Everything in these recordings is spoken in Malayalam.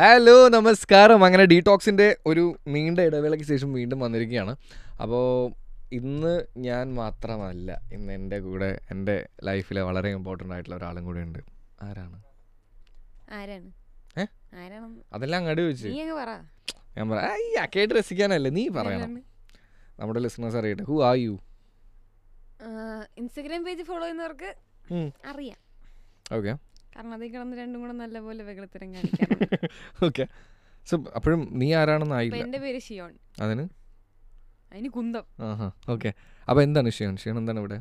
ഹലോ നമസ്കാരം. അങ്ങനെ ഡീടോക്സിന്റെ ഒരു നീണ്ട ഇടവേളയ്ക്ക് ശേഷം വീണ്ടും വന്നിരിക്കുകയാണ്. അപ്പോൾ ഇന്ന് ഞാൻ മാത്രമല്ല ഇന്ന് എന്റെ കൂടെ എന്റെ ലൈഫിലെ വളരെ ഇമ്പോർട്ടന്റ് ആയിട്ടുള്ള ഒരാളും കൂടെ ഉണ്ട്. ആരാണ്? ആരാണ്? അതെല്ലാം അങ്ങോട്ട് ചോദിച്ചു. ഞാൻ പറയാം കേട്ട് രസിക്കാനല്ലേ നീ പറയണം. നമ്മുടെ ലിസണേഴ്സ് അറിയട്ടെ. ഹു ആ യു ഇൻസ്റ്റഗ്രാം പേജ് ഫോളോ ചെയ്യുന്നവർക്ക് അറിയാം. ഓക്കെ കാരണം അതിൽ കിടന്ന് രണ്ടും കൂടെ നല്ലപോലെ വെകളത്തരം കാണിക്കാറുണ്ട് ഓക്കെ സോ അപ്പോഴും നീ ആരാണെന്ന് അപ്പൊ ആയില്ല എന്റെ പേര് ഷിയോൺ. അതിന്? അതിന് കുന്തം. ആഹാ. ഓക്കെ അപ്പോൾ എന്താണ് ഷിയോൺ? ഷിയോൺ എന്താണ് ഇവിടെ?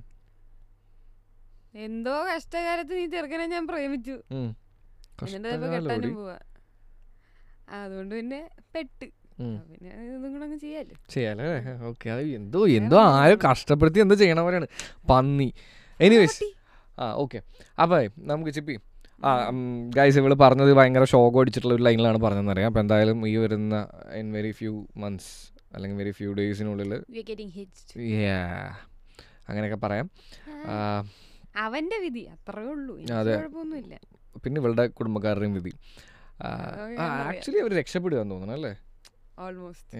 എന്തോ കഷ്ടകാലത്ത് നീ ചെറുക്കനെ ഞാൻ പ്രേമിച്ചു. ഉം. എന്നിട്ട് ഇപ്പൊ കഷ്ടകാലം കെട്ടാനും പോവാ. അതുകൊണ്ട് പിന്നെ പെട്ട്. ഉം. അപ്പൊ പിന്നെ ഇതും കൂടെ അങ്ങ് ചെയ്യാലോ. ചെയ്യാലേ ഓക്കെ അത് എന്തോ എന്തോ ആരോ കഷ്ടപ്പെടുത്തി എന്തോ ചെയ്യണ പോലെയാണ്. പന്നി. എനിവേസ് ആ ഓക്കെ അപ്പോൾ നമുക്ക് ചിപ്പി. ഗൈസ് ഇവൾ പറഞ്ഞത് ഭയങ്കര ഷോക്ക് അടിച്ചിട്ടുള്ള ഒരു ലൈനിലാണ് പറഞ്ഞതെന്നറിയാം അപ്പോൾ എന്തായാലും ഈ വരുന്ന ഇൻ വെരി ഫ്യൂ മന്ത്സ് അല്ലെങ്കിൽ വെരി ഫ്യൂ ഡേയ്സിനുള്ളിൽ ഹിറ്റ് അങ്ങനെയൊക്കെ പറയാം. അവന്റെ വിധി അത്രേ ഉള്ളൂ. അതെ. പിന്നെ ഇവളുടെ കുടുംബക്കാരുടെയും വിധി. ആക്ച്വലി അവർ രക്ഷപ്പെടുകയെന്ന് തോന്നുന്നു അല്ലേ? ഓൾമോസ്റ്റ്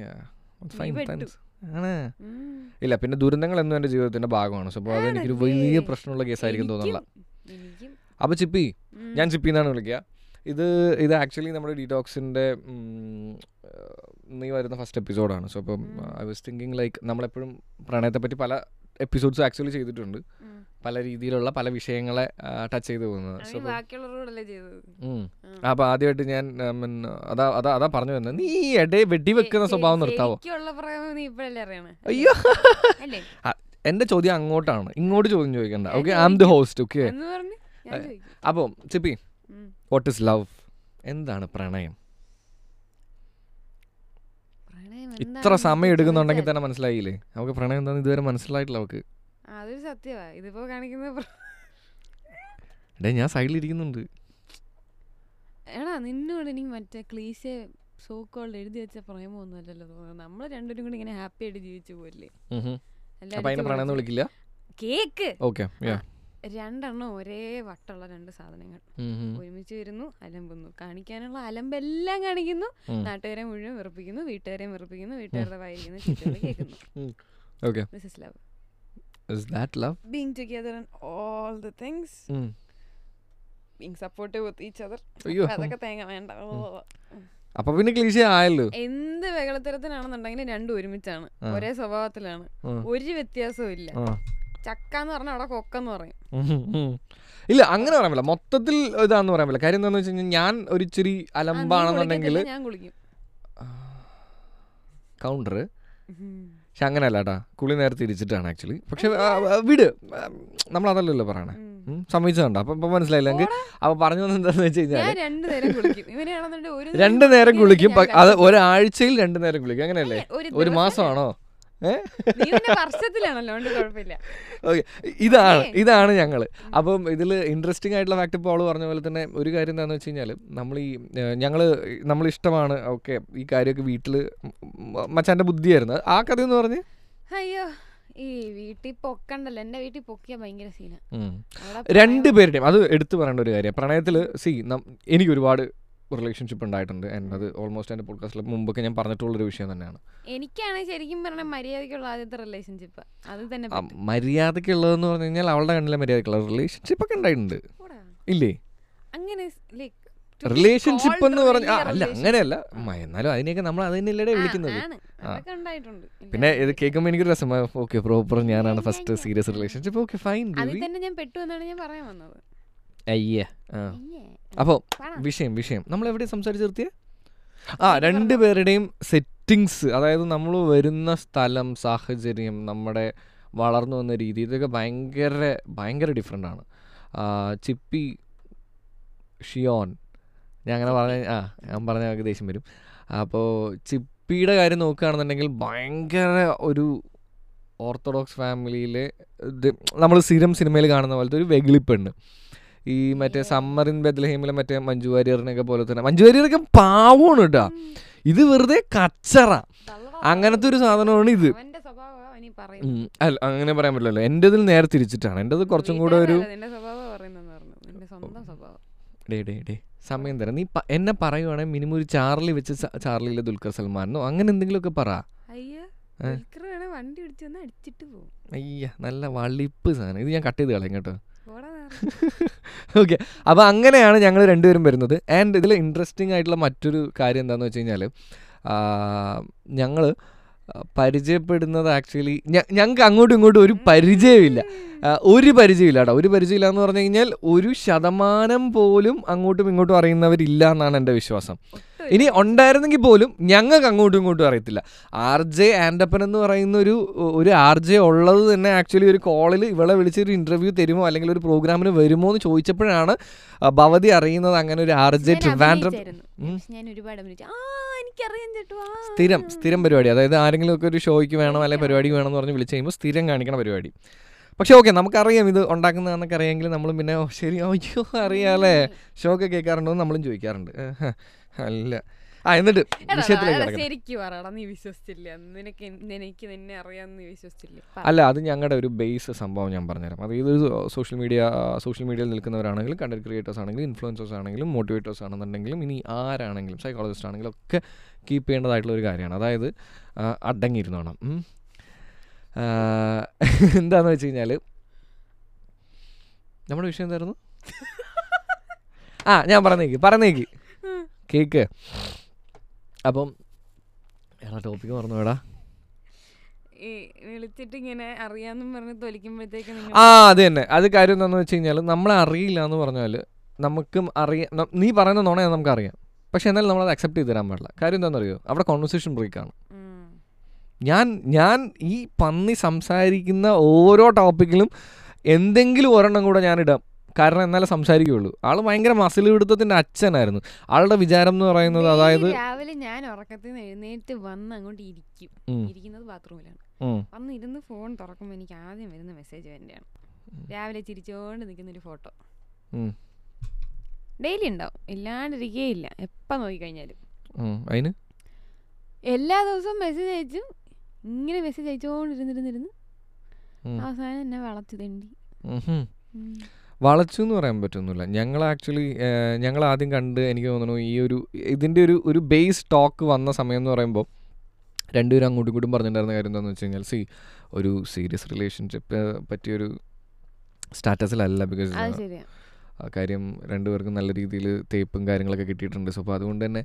ആണ്. ഇല്ല പിന്നെ ദുരന്തങ്ങൾ എന്നും എന്റെ ജീവിതത്തിന്റെ ഭാഗമാണ്. സോ അപ്പോൾ അത് എനിക്കൊരു വലിയ? പ്രശ്നമുള്ള കേസായിരിക്കും തോന്നുന്നില്ല അപ്പോൾ ചിപ്പി ഞാൻ ചിപ്പി എന്നാണ് വിളിക്കുക ഇത് ഇത് ആക്ച്വലി നമ്മുടെ ഡീടോക്സിന്റെ നീ വരുന്ന ഫസ്റ്റ് എപ്പിസോഡാണ് സോ അപ്പം ഐ വാസ് തിങ്കിങ് ലൈക്ക് നമ്മളെപ്പോഴും പ്രണയത്തെ പറ്റി പല എപ്പിസോഡ്സ് ആക്ച്വലി ചെയ്തിട്ടുണ്ട്. പല രീതിയിലുള്ള പല വിഷയങ്ങളെ ടച്ച് ചെയ്തു പോകുന്നത്. അപ്പൊ ആദ്യമായിട്ട് ഞാൻ അതാ അതാ അതാ പറഞ്ഞു വരുന്നത് നീ എടേ വെടിവെക്കുന്ന സ്വഭാവം നിർത്താവോ? അയ്യോ. എന്റെ ചോദ്യം അങ്ങോട്ടാണ്. ഇങ്ങോട്ട് ചോദ്യം ചോദിക്കണ്ട. Okay I am the host okay അപ്പോൾ ചിപ്പി വാട്ട് ഇസ് ലവ് എന്താണ് പ്രണയം? ഇത്ര സമയം എടുക്കുന്നുണ്ടെങ്കിൽ തന്നെ മനസ്സിലായില്ലേ? നമുക്ക് പ്രണയം എന്താണെന്ന് ഇതുവരെ മനസ്സിലായിട്ടില്ല നമുക്ക്. ആ, അതൊരു സത്യമാ ഇതിപ്പോ കാണിക്കുന്ന പ്ര- ഞാൻ സൈഡിൽ ഇരിക്കുന്നുണ്ട് എടാ നിന്നോട് എനിക്ക് മറ്റേ ക്ലീശ സോ കോൾഡ് എഴുതി വെച്ച പ്രണയം ഒന്നുമല്ലല്ലോ തോന്നുന്നത്. നമ്മൾ രണ്ടുപേരും കൂടി ഇങ്ങനെ ഹാപ്പി ആയിട്ട് ജീവിച്ചു പ്രണയം വിളിക്കില്ല? കേക്ക്. ഓക്കെ രണ്ടെണ്ണം ഒരേ വട്ടമുള്ള രണ്ട് സാധനങ്ങൾ. ഒരുമിച്ച് വരുന്നു അലമ്പുന്നു. കാണിക്കാനുള്ള അലമ്പെല്ലാം കാണിക്കുന്നു. നാട്ടുകാരെ മുഴുവൻ വെറുപ്പിക്കുന്നു വീട്ടുകാരെ വെറുപ്പിക്കുന്നു വീട്ടുകാരുടെ വായിക്കുന്നു കേൾക്കുന്നു. ദിസ് ഇസ് ലവ് അതൊക്കെ തേങ്ങ വേണ്ട. അപ്പൊ പിന്നെ ക്ലീശ ആയല്ലോ. എന്ത് വെകളത്തരത്തിനാണെന്നുണ്ടെങ്കിലും രണ്ടും ഒരുമിച്ചാണ്. ഒരേ സ്വഭാവത്തിലാണ്. ഒരു വ്യത്യാസവും ഇല്ല. ചക്ക എന്ന് പറഞ്ഞാൽ അവിടെ കൊക്കെന്ന് പറയും. ഇല്ല അങ്ങനെ പറയാൻ പറ്റില്ല. മൊത്തത്തിൽ ഇതാന്ന് പറയാൻ പറ്റില്ല. കാര്യം എന്താണെന്ന് വെച്ച് കഴിഞ്ഞാൽ ഞാൻ ഒരു ഇച്ചിരി അലമ്പാണെന്നുണ്ടെങ്കിൽ ഞാൻ കുളിക്കും. കൗണ്ടർ. പക്ഷെ അങ്ങനെയല്ല കേട്ടാ കുളി നേരെ തിരിച്ചിട്ടാണ് ആക്ച്വലി പക്ഷെ വിട്. നമ്മൾ അതല്ലല്ലോ പറയണേ സമ്മതിച്ചതുണ്ട് അപ്പൊ ഇപ്പൊ മനസ്സിലായില്ല. അപ്പൊ പറഞ്ഞു എന്താന്ന് വെച്ച് കഴിഞ്ഞാൽ രണ്ടു നേരം കുളിക്കും. അത് ഒരാഴ്ചയിൽ രണ്ടു നേരം കുളിക്കും. അങ്ങനെയല്ലേ? ഒരു മാസമാണോ? ഇതാണ് ഇതാണ് ഞങ്ങൾ അപ്പം ഇതിൽ ഇൻട്രസ്റ്റിംഗ് ആയിട്ടുള്ള ഫാക്ട് ഇപ്പോൾ അവൾ പറഞ്ഞ പോലെ തന്നെ ഒരു കാര്യം എന്താണെന്ന് വെച്ച് കഴിഞ്ഞാൽ നമ്മൾ ഈ ഞങ്ങൾ നമ്മൾ ഇഷ്ടമാണ് ഓക്കെ ഈ കാര്യമൊക്കെ വീട്ടിൽ മച്ചാന്റെ ബുദ്ധിയായിരുന്നു. ആ കഥ എന്ന് പറഞ്ഞ്. അയ്യോ ഈ വീട്ടിൽ പൊക്കണ്ടല്ലോ. എന്റെ വീട്ടിൽ പൊക്കിയ ഭയങ്കര സീന. രണ്ടുപേരുടെയും രണ്ട് അത് എടുത്തു പറയേണ്ട ഒരു കാര്യം പ്രണയത്തിൽ സി എനിക്ക് ഒരുപാട് റിലേഷൻഷിപ്പ് ഉണ്ടായിട്ടുണ്ട്. എന്നത് ഓൾമോസ്റ്റ് എന്റെ പോഡ്കാസ്റ്റിൽ മുമ്പൊക്കെ ഞാൻ പറഞ്ഞിട്ടുള്ളൊരു വിഷയം തന്നെയാണ്. എനിക്കാണ് ശരിക്കും പറഞ്ഞാൽ മര്യാദയ്ക്കുള്ള ആദ്യത്തെ റിലേഷൻഷിപ്പ് അത് തന്നെ മര്യാദയ്ക്കുള്ളതെന്ന് പറഞ്ഞു കഴിഞ്ഞാൽ അവളുടെ കണ്ണിലെ മര്യാദയ്ക്കുള്ള റിലേഷൻഷിപ്പ് ഒക്കെ ഉണ്ടായിട്ടുണ്ട്. ഇല്ലേ? അങ്ങനെ റിലേഷൻഷിപ്പ് എന്ന് പറഞ്ഞ അല്ല. അങ്ങനെയല്ല. എന്നാലും അതിനെയൊക്കെ നമ്മൾ അത് തന്നെയല്ലേ വിളിക്കുന്നത്. പിന്നെ ഇത്. കേൾക്കുമ്പോൾ എനിക്കൊരു രസം. ഓക്കെ പ്രോപ്പർ ഞാനാണ് first serious relationship okay fine ഞാൻ പെട്ടു എന്നാണ് ഞാൻ പറയാൻ വന്നത്. അയ്യേ. ആ. അപ്പോൾ. വിഷയം വിഷയം. നമ്മൾ എവിടെ സംസാരിച്ച് നിർത്തിയ? ആ രണ്ടു. പേരുടെയും സെറ്റിങ്സ് അതായത് നമ്മൾ വരുന്ന സ്ഥലം സാഹചര്യം നമ്മുടെ വളർന്നു വന്ന രീതി ഇതൊക്കെ ഭയങ്കര ഭയങ്കര ഡിഫറെന്റ് ആണ്. ചിപ്പി ഷിയോൺ ഞാൻ അങ്ങനെ പറഞ്ഞ ആ ഞാൻ പറഞ്ഞ ഏകദേശം ദേഷ്യം വരും. അപ്പോൾ ചിപ്പിയുടെ കാര്യം നോക്കുകയാണെന്നുണ്ടെങ്കിൽ ഭയങ്കര ഒരു ഓർത്തഡോക്സ് ഫാമിലിയിലെ നമ്മൾ സ്ഥിരം സിനിമയിൽ കാണുന്ന പോലത്തെ ഒരു വെകിളിപ്പെണ്ണ്. ഈ മറ്റേ സമ്മർ ഇൻ ബെദ്ലഹീമിലെ മറ്റേ മഞ്ജു വാര്യറിനൊക്കെ പോലെ തന്നെ. മഞ്ജു വാര്യറൊക്കെ പാവമാണ് കേട്ടോ ഇത് വെറുതെ കച്ചറ. അങ്ങനത്തെ ഒരു സാധനമാണ് ഇത്. അല്ല അങ്ങനെ പറയാൻ പറ്റില്ലല്ലോ. എന്റെ ഇതിൽ നേരെ തിരിച്ചിട്ടാണ്. എന്റെ കുറച്ചും കൂടെ ഒരു ഡേ ഡേ ഡേ. സമയം തരാം. നീ എന്നെ പറയുവാണെങ്കിൽ മിനിമം ഒരു ചാർലി വെച്ച് ചാർലിയിലെ ദുൽഖർ സൽമാനോ അങ്ങനെ എന്തെങ്കിലുമൊക്കെ പറ. അയ്യോ നല്ല വളിപ്പ് സാധനം. ഇത് ഞാൻ കട്ട് ചെയ്ത് കളയും കേട്ടോ. ഓക്കെ അപ്പോൾ അങ്ങനെയാണ് ഞങ്ങൾ രണ്ടുപേരും വരുന്നത്. ആൻഡ് ഇതിൽ ഇൻട്രസ്റ്റിംഗ് ആയിട്ടുള്ള മറ്റൊരു കാര്യം എന്താണെന്ന് വെച്ച് കഴിഞ്ഞാൽ ഞങ്ങൾ പരിചയപ്പെടുന്നത് ആക്ച്വലി ഞങ്ങൾക്ക് അങ്ങോട്ടും ഇങ്ങോട്ടും ഒരു പരിചയമില്ല. ഒരു പരിചയമില്ല കേട്ടോ. ഒരു പരിചയമില്ല എന്ന് പറഞ്ഞു കഴിഞ്ഞാൽ ഒരു ശതമാനം പോലും അങ്ങോട്ടും ഇങ്ങോട്ടും അറിയുന്നവരില്ല എന്നാണ് എന്റെ വിശ്വാസം. ഇനി ഉണ്ടായിരുന്നെങ്കിൽ പോലും ഞങ്ങൾക്ക് അങ്ങോട്ടും ഇങ്ങോട്ടും അറിയത്തില്ല. ആർ ജെ ആൻഡപ്പൻ എന്ന് പറയുന്ന ഒരു ഒരു ആർ ജെ ഉള്ളത് തന്നെ ആക്ച്വലി ഒരു കോളിൽ ഇവളെ വിളിച്ചൊരു ഇന്റർവ്യൂ തരുമോ അല്ലെങ്കിൽ ഒരു പ്രോഗ്രാമിന് വരുമോ എന്ന് ചോദിച്ചപ്പോഴാണ് ഭവതി അറിയുന്നത് അങ്ങനെ ഒരു ആർ ജെ ട്രിവാൻഡ്രം. സ്ഥിരം സ്ഥിരം പരിപാടി. അതായത് ആരെങ്കിലും ഒക്കെ ഒരു ഷോയ്ക്ക് വേണം അല്ലെങ്കിൽ പരിപാടിക്ക് വേണം എന്ന് പറഞ്ഞ് വിളിച്ചു കഴിയുമ്പോൾ സ്ഥിരം കാണിക്കണ പരിപാടി. പക്ഷെ ഓക്കെ നമുക്കറിയാം ഇത് ഉണ്ടാക്കുന്നതെന്നൊക്കെ അറിയാമെങ്കിൽ നമ്മളും പിന്നെ ശരി അയ്യോ അറിയാലേ ഷോ ഒക്കെ കേൾക്കാറുണ്ടോ എന്ന് നമ്മളും ചോദിക്കാറുണ്ട്. അല്ല. ആ എന്നിട്ട് വിഷയത്തിലേക്ക് ശരിക്കും പറയടാ നീ വിശ്വസിച്ചില്ല. എനിക്ക് നിന്നെ അറിയാമെന്ന് വിശ്വസിച്ചില്ല. അല്ല അത് ഞങ്ങളുടെ ഒരു ബേസ് സംഭവം ഞാൻ പറഞ്ഞുതരാം. അത് ഇതൊരു സോഷ്യൽ മീഡിയ സോഷ്യൽ മീഡിയയിൽ നിൽക്കുന്നവരാണെങ്കിലും കണ്ടന്റ് ക്രിയേറ്റേഴ്സ് ആണെങ്കിലും ഇൻഫ്ലുവൻസേഴ്സ് ആണെങ്കിലും മോട്ടിവേറ്റേഴ്സ് ആണെന്നുണ്ടെങ്കിലും ഇനി ആരാണെങ്കിലും സൈക്കോളജിസ്റ്റ് ആണെങ്കിലും ഒക്കെ കീപ്പ് ചെയ്യേണ്ടതായിട്ടുള്ള ഒരു കാര്യമാണ്. അതായത് അടങ്ങിയിരുന്നോണം. എന്താന്ന് വെച്ച് കഴിഞ്ഞാൽ നമ്മുടെ വിഷയം എന്തായിരുന്നു? ആ ഞാൻ പറഞ്ഞേക്ക് പറഞ്ഞേക്ക്. കേക്ക്. അപ്പം എടാ ടോപ്പിക്ക് പറഞ്ഞു വേടാ ഈ വിളിച്ചിട്ട് ഇങ്ങനെ അറിയാന്നും പറഞ്ഞ് തൊലിക്കുമ്പോഴത്തേക്ക് നിങ്ങൾ ആ അത് തന്നെ. അത് കാര്യം എന്താണെന്ന് വെച്ച് കഴിഞ്ഞാൽ നമ്മളെ അറിയില്ല എന്ന് പറഞ്ഞാൽ നമുക്കും അറിയാം ന- പറയുന്ന നുണയാണ് നമുക്കറിയാം പക്ഷെ എന്നാലും നമ്മളത് അക്സെപ്റ്റ് ചെയ്ത് തരാൻ പാടില്ല. കാര്യം എന്താണെന്നറിയോ അവിടെ കോൺവെർസേഷൻ ബ്രേക്കാണ്. ഞാൻ ഞാൻ ഈ പന്നി സംസാരിക്കുന്ന ഓരോ ടോപ്പിക്കിലും എന്തെങ്കിലും ഒരെണ്ണം കൂടെ ഞാനിടാം കാരണം എന്നാലേ സംസാരിക്കുകയുള്ളൂ. ആൾ ഭയങ്കര മസിൽ പിടുത്തത്തിന്റെ അച്ഛനായിരുന്നു. ആളുടെ വിചാരം എന്ന് പറയുന്നത് അതായത് രാവിലെ ഞാൻ ഉറക്കത്തിൽ നിന്ന് എഴുന്നേറ്റ് വന്ന് അങ്ങോട്ട് ഇരിക്കും. ഇരിക്കുന്നത് ബാത്റൂമിലാണ് അന്ന് വന്ന് ഇരുന്ന് ഫോൺ തുറക്കുമ്പോൾ എനിക്ക് ആദ്യം വരുന്ന മെസ്സേജ് എന്റെയാണ് രാവിലെ ചിരിച്ചോണ്ട് നിൽക്കുന്ന ഒരു ഫോട്ടോ ഡെയിലി ഉണ്ടാവും. ഇല്ലാണ്ടിരിക്കേയില്ല എപ്പ നോക്കിക്കഴിഞ്ഞാലും. അതിന് എല്ലാ ദിവസവും മെസ്സേജ് അയച്ചും. ഇങ്ങനെ മെസ്സേജ് അയച്ചുകൊണ്ടിരുന്നിരുന്നിരുന്ന് ഉം, അവസാനം എന്നെ വളച്ചു തെണ്ടി. വളച്ചു എന്ന് പറയാൻ പറ്റൊന്നുമില്ല. ഞങ്ങൾ ആക്ച്വലി ഞങ്ങൾ ആദ്യം കണ്ട് എനിക്ക് തോന്നുന്നു ഈ ഒരു ഇതിന്റെ ഒരു ഒരു ബേസ് ടോക്ക് വന്ന സമയം എന്ന് പറയുമ്പോൾ രണ്ടുപേരും അങ്ങോട്ടും ഇങ്ങോട്ടും പറഞ്ഞിട്ടുണ്ടായിരുന്ന കാര്യം എന്താണെന്ന് വെച്ച് കഴിഞ്ഞാൽ സി ഒരു സീരിയസ് റിലേഷൻഷിപ്പ് പറ്റിയൊരു സ്റ്റാറ്റസിലല്ല ബിക്കോസ് കാര്യം രണ്ടുപേർക്കും നല്ല രീതിയിൽ തേപ്പും കാര്യങ്ങളൊക്കെ കിട്ടിയിട്ടുണ്ട്. സോ അപ്പോൾ അതുകൊണ്ട് തന്നെ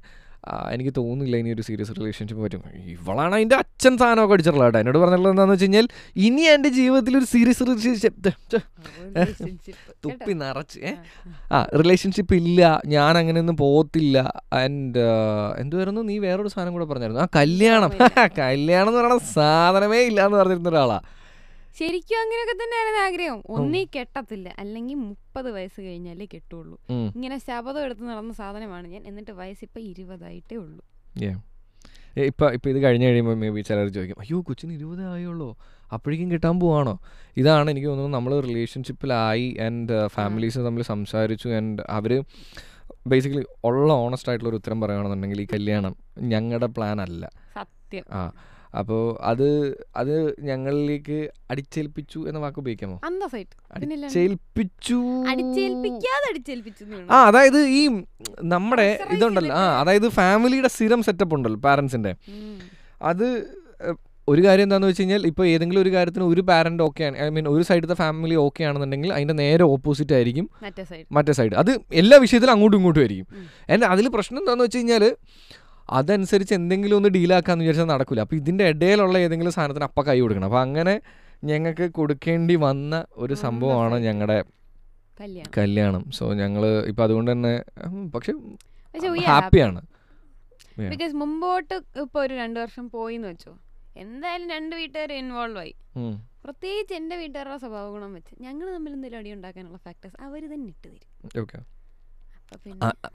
എനിക്ക് തോന്നുന്നില്ല ഇനി ഒരു സീരിയസ് റിലേഷൻഷിപ്പ് പറ്റും. ഇവളാണ് അതിന്റെ അച്ഛൻ സാധനമൊക്കെ അടിച്ചിട്ടുള്ളത് കേട്ടോ. എന്നോട് പറഞ്ഞിട്ടുള്ളത് എന്താണെന്ന് വെച്ച് കഴിഞ്ഞാൽ ഇനി എന്റെ ജീവിതത്തിൽ ഒരു സീരിയസ് റിലേഷൻഷിപ്പ് തുപ്പി? നിറച്ച് ആ. റിലേഷൻഷിപ്പ് ഇല്ല ഞാൻ അങ്ങനെയൊന്നും പോകത്തില്ല. ആൻഡ് എന്തുവായിരുന്നു നീ വേറൊരു സാധനം കൂടെ പറഞ്ഞായിരുന്നു? ആ കല്യാണം. കല്യാണം. എന്ന് പറയുന്ന സാധനമേ ഇല്ല എന്ന് പറഞ്ഞിരുന്ന ഒരാളാ. ശരിക്കും അങ്ങനെയൊക്കെ തന്നെയായിരുന്നു ആഗ്രഹം. ഒന്നീ കെട്ടത്തില്ല. അല്ലെങ്കിൽ മുപ്പത് വയസ്സ് കഴിഞ്ഞാലേ കെട്ടുള്ളൂ. ഇങ്ങനെ ശബദം എടുത്ത് നടന്ന സാധനമാണ് ഞാൻ. എന്നിട്ട് വയസ്സ് ഇപ്പൊ ഇരുപതായിട്ടേ ഉള്ളൂ. ഇപ്പം ഇപ്പം ഇത് കഴിഞ്ഞ് കഴിയുമ്പോൾ മേ ബി ചിലർ ചോദിക്കും അയ്യോ കൊച്ചിന് ഇരുപത് ആയുള്ളൂ. അപ്പോഴേക്കും കിട്ടാൻ പോവാണോ? ഇതാണ് എനിക്ക് തോന്നുന്നത് നമ്മൾ റിലേഷൻഷിപ്പിലായി ആൻഡ് ഫാമിലീസ് തമ്മിൽ സംസാരിച്ചു ആൻഡ് അവർ ബേസിക്കലി ഉള്ള ഓണസ്റ്റ് ആയിട്ടുള്ള ഒരു ഉത്തരം പറയുകയാണെന്നുണ്ടെങ്കിൽ ഈ കല്യാണം ഞങ്ങളുടെ പ്ലാൻ അല്ല. സത്യം. ആ. അപ്പോൾ അത് അത് ഞങ്ങളിലേക്ക് അടിച്ചേൽപ്പിച്ചു എന്ന വാക്ക് ഉപയോഗിക്കാമോ. അടിച്ചേൽപ്പിച്ചു. ആ അതായത് ഈ നമ്മുടെ ഇതുണ്ടല്ലോ. ആ അതായത് ഫാമിലിയുടെ സ്ഥിരം സെറ്റപ്പ് ഉണ്ടല്ലോ പാരൻസിന്റെ അത് ഒരു കാര്യം എന്താണെന്ന് വെച്ച് കഴിഞ്ഞാൽ ഇപ്പോൾ ഏതെങ്കിലും ഒരു കാര്യത്തിന് ഒരു പാരന്റ് ഓക്കെ ആണ്. ഐ മീൻ ഒരു സൈഡത്തെ ഫാമിലി ഓക്കെ ആണെന്നുണ്ടെങ്കിൽ അതിന്റെ നേരെ ഓപ്പോസിറ്റ് ആയിരിക്കും മറ്റേ സൈഡ് അത് എല്ലാ വിഷയത്തിലും അങ്ങോട്ടും ഇങ്ങോട്ടും ആയിരിക്കും. എന്റെ അതിൽ പ്രശ്നം എന്താണെന്ന് വെച്ച് കഴിഞ്ഞാൽ അതനുസരിച്ച് എന്തെങ്കിലും ഒന്ന് ഡീലാക്കാന്ന് വിചാരിച്ചാൽ നടക്കില്ല അപ്പോൾ ഇതിന്റെ ഇടയിലുള്ള ഏതെങ്കിലും സാധനത്തിന് അപ്പം കൈ കൊടുക്കണം. അപ്പോൾ അങ്ങനെ ഞങ്ങൾക്ക് കൊടുക്കേണ്ടി വന്ന ഒരു സംഭവമാണ് ഞങ്ങളുടെ കല്യാണം. സോ ഞങ്ങൾ ഇപ്പം അതുകൊണ്ട് തന്നെ പക്ഷെ ഹാപ്പിയാണ്. ബിക്കോസ് മുമ്പോട്ട് ഇപ്പൊ ഒരു രണ്ടു വർഷം പോയി എന്ന് വെച്ചോ. എന്തായാലും രണ്ട് വീട്ടുകാർ ഇൻവോൾവ് ആയി. പ്രത്യേകിച്ച് എന്റെ വീട്ടുകാരുടെ സ്വഭാവ ഗുണം വെച്ച് ഞങ്ങൾ തമ്മിൽ എന്തെങ്കിലും അടി ഉണ്ടാക്കാനുള്ള ഫാക്ടേഴ്സ് അവർ തന്നെ ഇട്ട് തരും.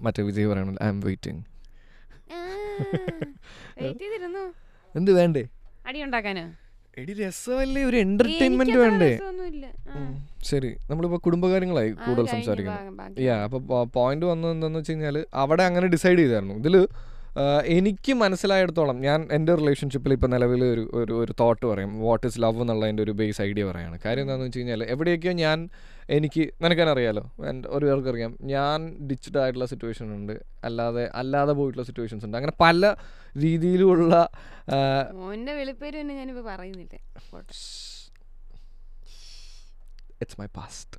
മറ്റേ വിജയ് പറയണല്ലോ ഐ എം വെയിറ്റിംഗ് എന്ത് വേണ്ടേ? അടി ഉണ്ടാക്കാനോ എടി രസമല്ലേ ഒരു എന്റർടൈൻമെന്റ് വേണ്ടേ. ശരി നമ്മളിപ്പോ കുടുംബകാര്യങ്ങളായി കൂടുതൽ സംസാരിക്കുന്നത്. അപ്പൊ യാ അപ്പോൾ പോയിന്റ് വന്നത് എന്താന്ന് വെച്ച് കഴിഞ്ഞാൽ അവിടെ അങ്ങനെ ഡിസൈഡ് ചെയ്തായിരുന്നു. ഇതിൽ ആ, എനിക്ക് മനസ്സിലായിടത്തോളം ഞാൻ എന്റെ റിലേഷൻഷിപ്പിൽ ഇപ്പോൾ നിലവിൽ ഒരു ഒരു ഒരു തോട്ട് പറയും വാട്ട് ഇസ് ലവ് എന്നുള്ളതിന്റെ ഒരു ബേസ് ഐഡിയ പറയാണ്. കാര്യം എന്താണെന്ന് വെച്ച് കഴിഞ്ഞാൽ എവിടെയൊക്കെയോ ഞാൻ എനിക്ക് നിനക്കറിയാലോ എന്റെ ഒരു പേർക്ക് അറിയാം ഞാൻ ഡിച്ച്ഡ് ആയിട്ടുള്ള സിറ്റുവേഷൻ ഉണ്ട് അല്ലാതെ അല്ലാതെ പോയിട്ടുള്ള സിറ്റുവേഷൻസ് ഉണ്ട്. അങ്ങനെ പല രീതിയിലുള്ള. It's my past